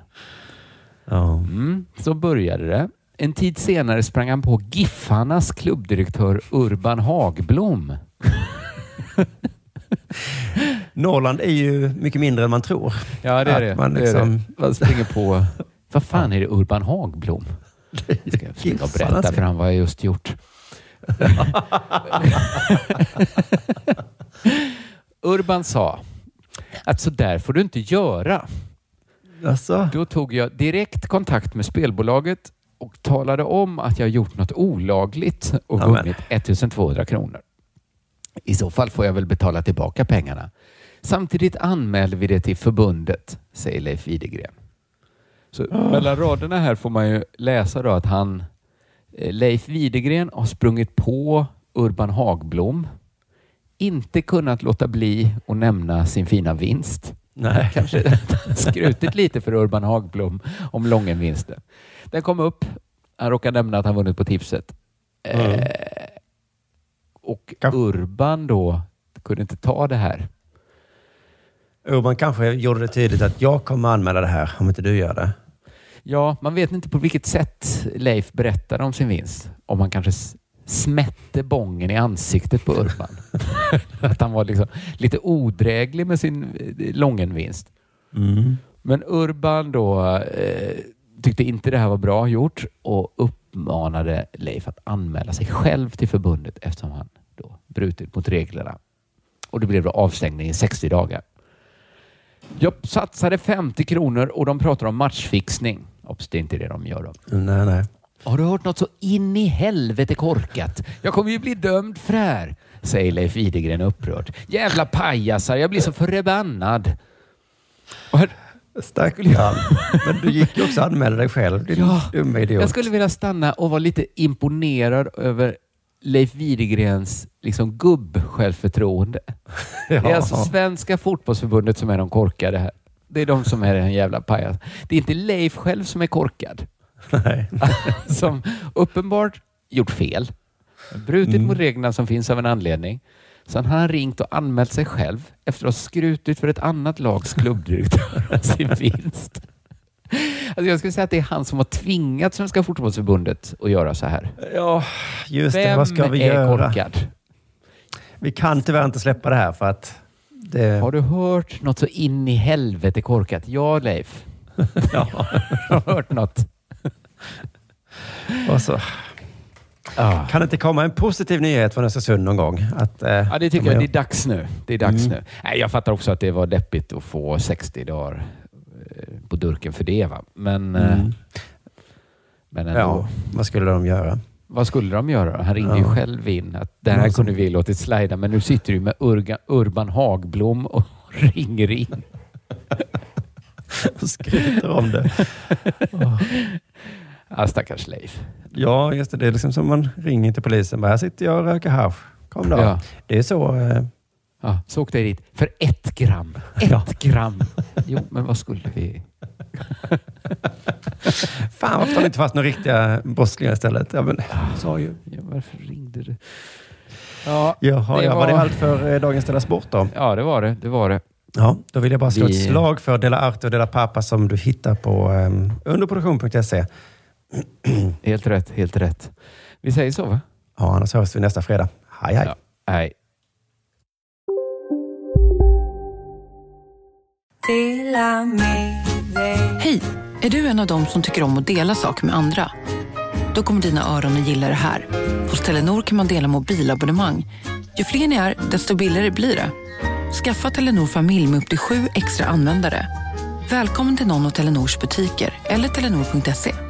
K: Ja.
L: Mm, så började det. En tid senare sprang han på Giffarnas klubbdirektör Urban Hagblom.
K: Norrland är ju mycket mindre än man tror.
L: Ja, det är det.
K: Man
L: det, är
K: liksom,
L: det. man springer på... Vad fan är det Urban Hagblom? Ska jag berätta för han vad jag just gjort. Urban sa att så där får du inte göra.
K: Alltså,
L: Då tog jag direkt kontakt med spelbolaget och talade om att jag gjort något olagligt och
K: Amen.
L: vunnit 1200 kronor. I så fall får jag väl betala tillbaka pengarna. Samtidigt anmälde vi det till förbundet, säger Leif Widegren. Så mellan raderna här får man ju läsa då att han, eh, Leif Widegren har sprungit på Urban Hagblom, inte kunnat låta bli att nämna sin fina vinst.
K: Nej.
L: Kanske skrutit lite för Urban Hagblom om Lången-vinsten. Den kom upp. Han råkade nämna att han vunnit på tipset.
K: Mm.
L: Eh, och Urban då kunde inte ta det här.
K: Urban kanske gjorde det tydligt att jag kommer anmäla det här om inte du gör det.
L: Ja, man vet inte på vilket sätt Leif berättade om sin vinst. Om han kanske smätte bången i ansiktet på Urban. att han var liksom lite odräglig med sin eh, Lången-vinst.
K: Mm.
L: Men Urban då eh, tyckte inte det här var bra gjort och uppmanade Leif att anmäla sig själv till förbundet eftersom han då brutit mot reglerna. Och det blev då avstängning i 60 dagar. Jag satsade 50 kronor och de pratar om matchfixning. Obs, det är inte det de gör då.
K: Nej, nej.
L: Har du hört något så in i helvete korkat? Jag kommer ju bli dömd för det här, säger Leif Idegren upprört. Jävla pajasar, jag blir så förbannad.
K: Stackarn. Men du gick ju också och anmälde dig själv, din
L: Ja,
K: dumma idiot.
L: Jag skulle vilja stanna och vara lite imponerad över Leif Widegrens liksom, gubb-självförtroende. Det är
K: Ja.
L: alltså Svenska fotbollsförbundet som är de korkade här. Det är de som är den jävla pajas. Det är inte Leif själv som är korkad.
K: Nej.
L: som uppenbart gjort fel. Brutit
K: Mm.
L: mot reglerna som finns av en anledning. Sen har han ringt och anmält sig själv efter att ha skrutit för ett annat lags klubbdirektör om sin vinst. Alltså jag skulle säga att det är han som har tvingat Svenska fotbollsförbundet att göra så här.
K: Ja, just det.
L: Vem
K: Vad ska vi
L: är
K: göra?
L: korkad?
K: Vi kan tyvärr inte släppa det här för att det...
L: Har du hört något så in i helvete korkat? Ja, Leif.
K: Ja.
L: Har du hört något?
K: Och så.
L: Ah.
K: Kan det inte komma en positiv nyhet från Östersund någon gång? Att, eh,
L: Ja, det tycker jag. Det är dags nu. Det är dags
K: Mm.
L: nu. Nej, jag fattar också att det var deppigt att få 60 dagar eh, på durken för det. Va? Men, eh,
K: Mm.
L: men ändå.
K: Ja, vad skulle de göra?
L: Vad skulle de göra? Han ringde ju
K: Ja.
L: själv in att det här
K: som-
L: kunde vi låtit slida, men nu sitter du med Urga, Urban Hagblom och ringer in.
K: Och skryter om det.
L: Ja, stackars Leif.
K: Ja, just det. Det är liksom som man ringer till polisen. Här sitter jag och röker hasch. Kom då.
L: Ja.
K: Det är så. Eh,
L: Ja, så åkte jag dit för ett gram. Ett gram. Jo, men vad skulle vi...
K: fan, varför tar ni inte fast några riktiga brottslingar istället? Ja, men, sa ju.
L: Ja, varför ringde du? Ja,
K: Jaha,
L: det
K: ja, var...
L: var-
K: det allt för eh, dagens Della Sport då?
L: Ja, det var det. Det var det.
K: Ja, då vill jag bara slå
L: Vi-
K: ett slag för Dela Arte och Dela Pappa som du hittar på um, underproduktion.se.
L: Helt rätt, helt rätt. Vi säger så, va?
K: Ja, annars hörs vi nästa fredag. Hej, hej.
L: Ja, hej.
A: Hej! Är du en av dem som tycker om att dela saker med andra? Då kommer dina öron att gilla det här. Hos Telenor kan man dela mobilabonnemang. Ju fler ni är, desto billigare blir det. Skaffa Telenor familj med upp till sju extra användare. Välkommen till någon av Telenors butiker eller telenor.se.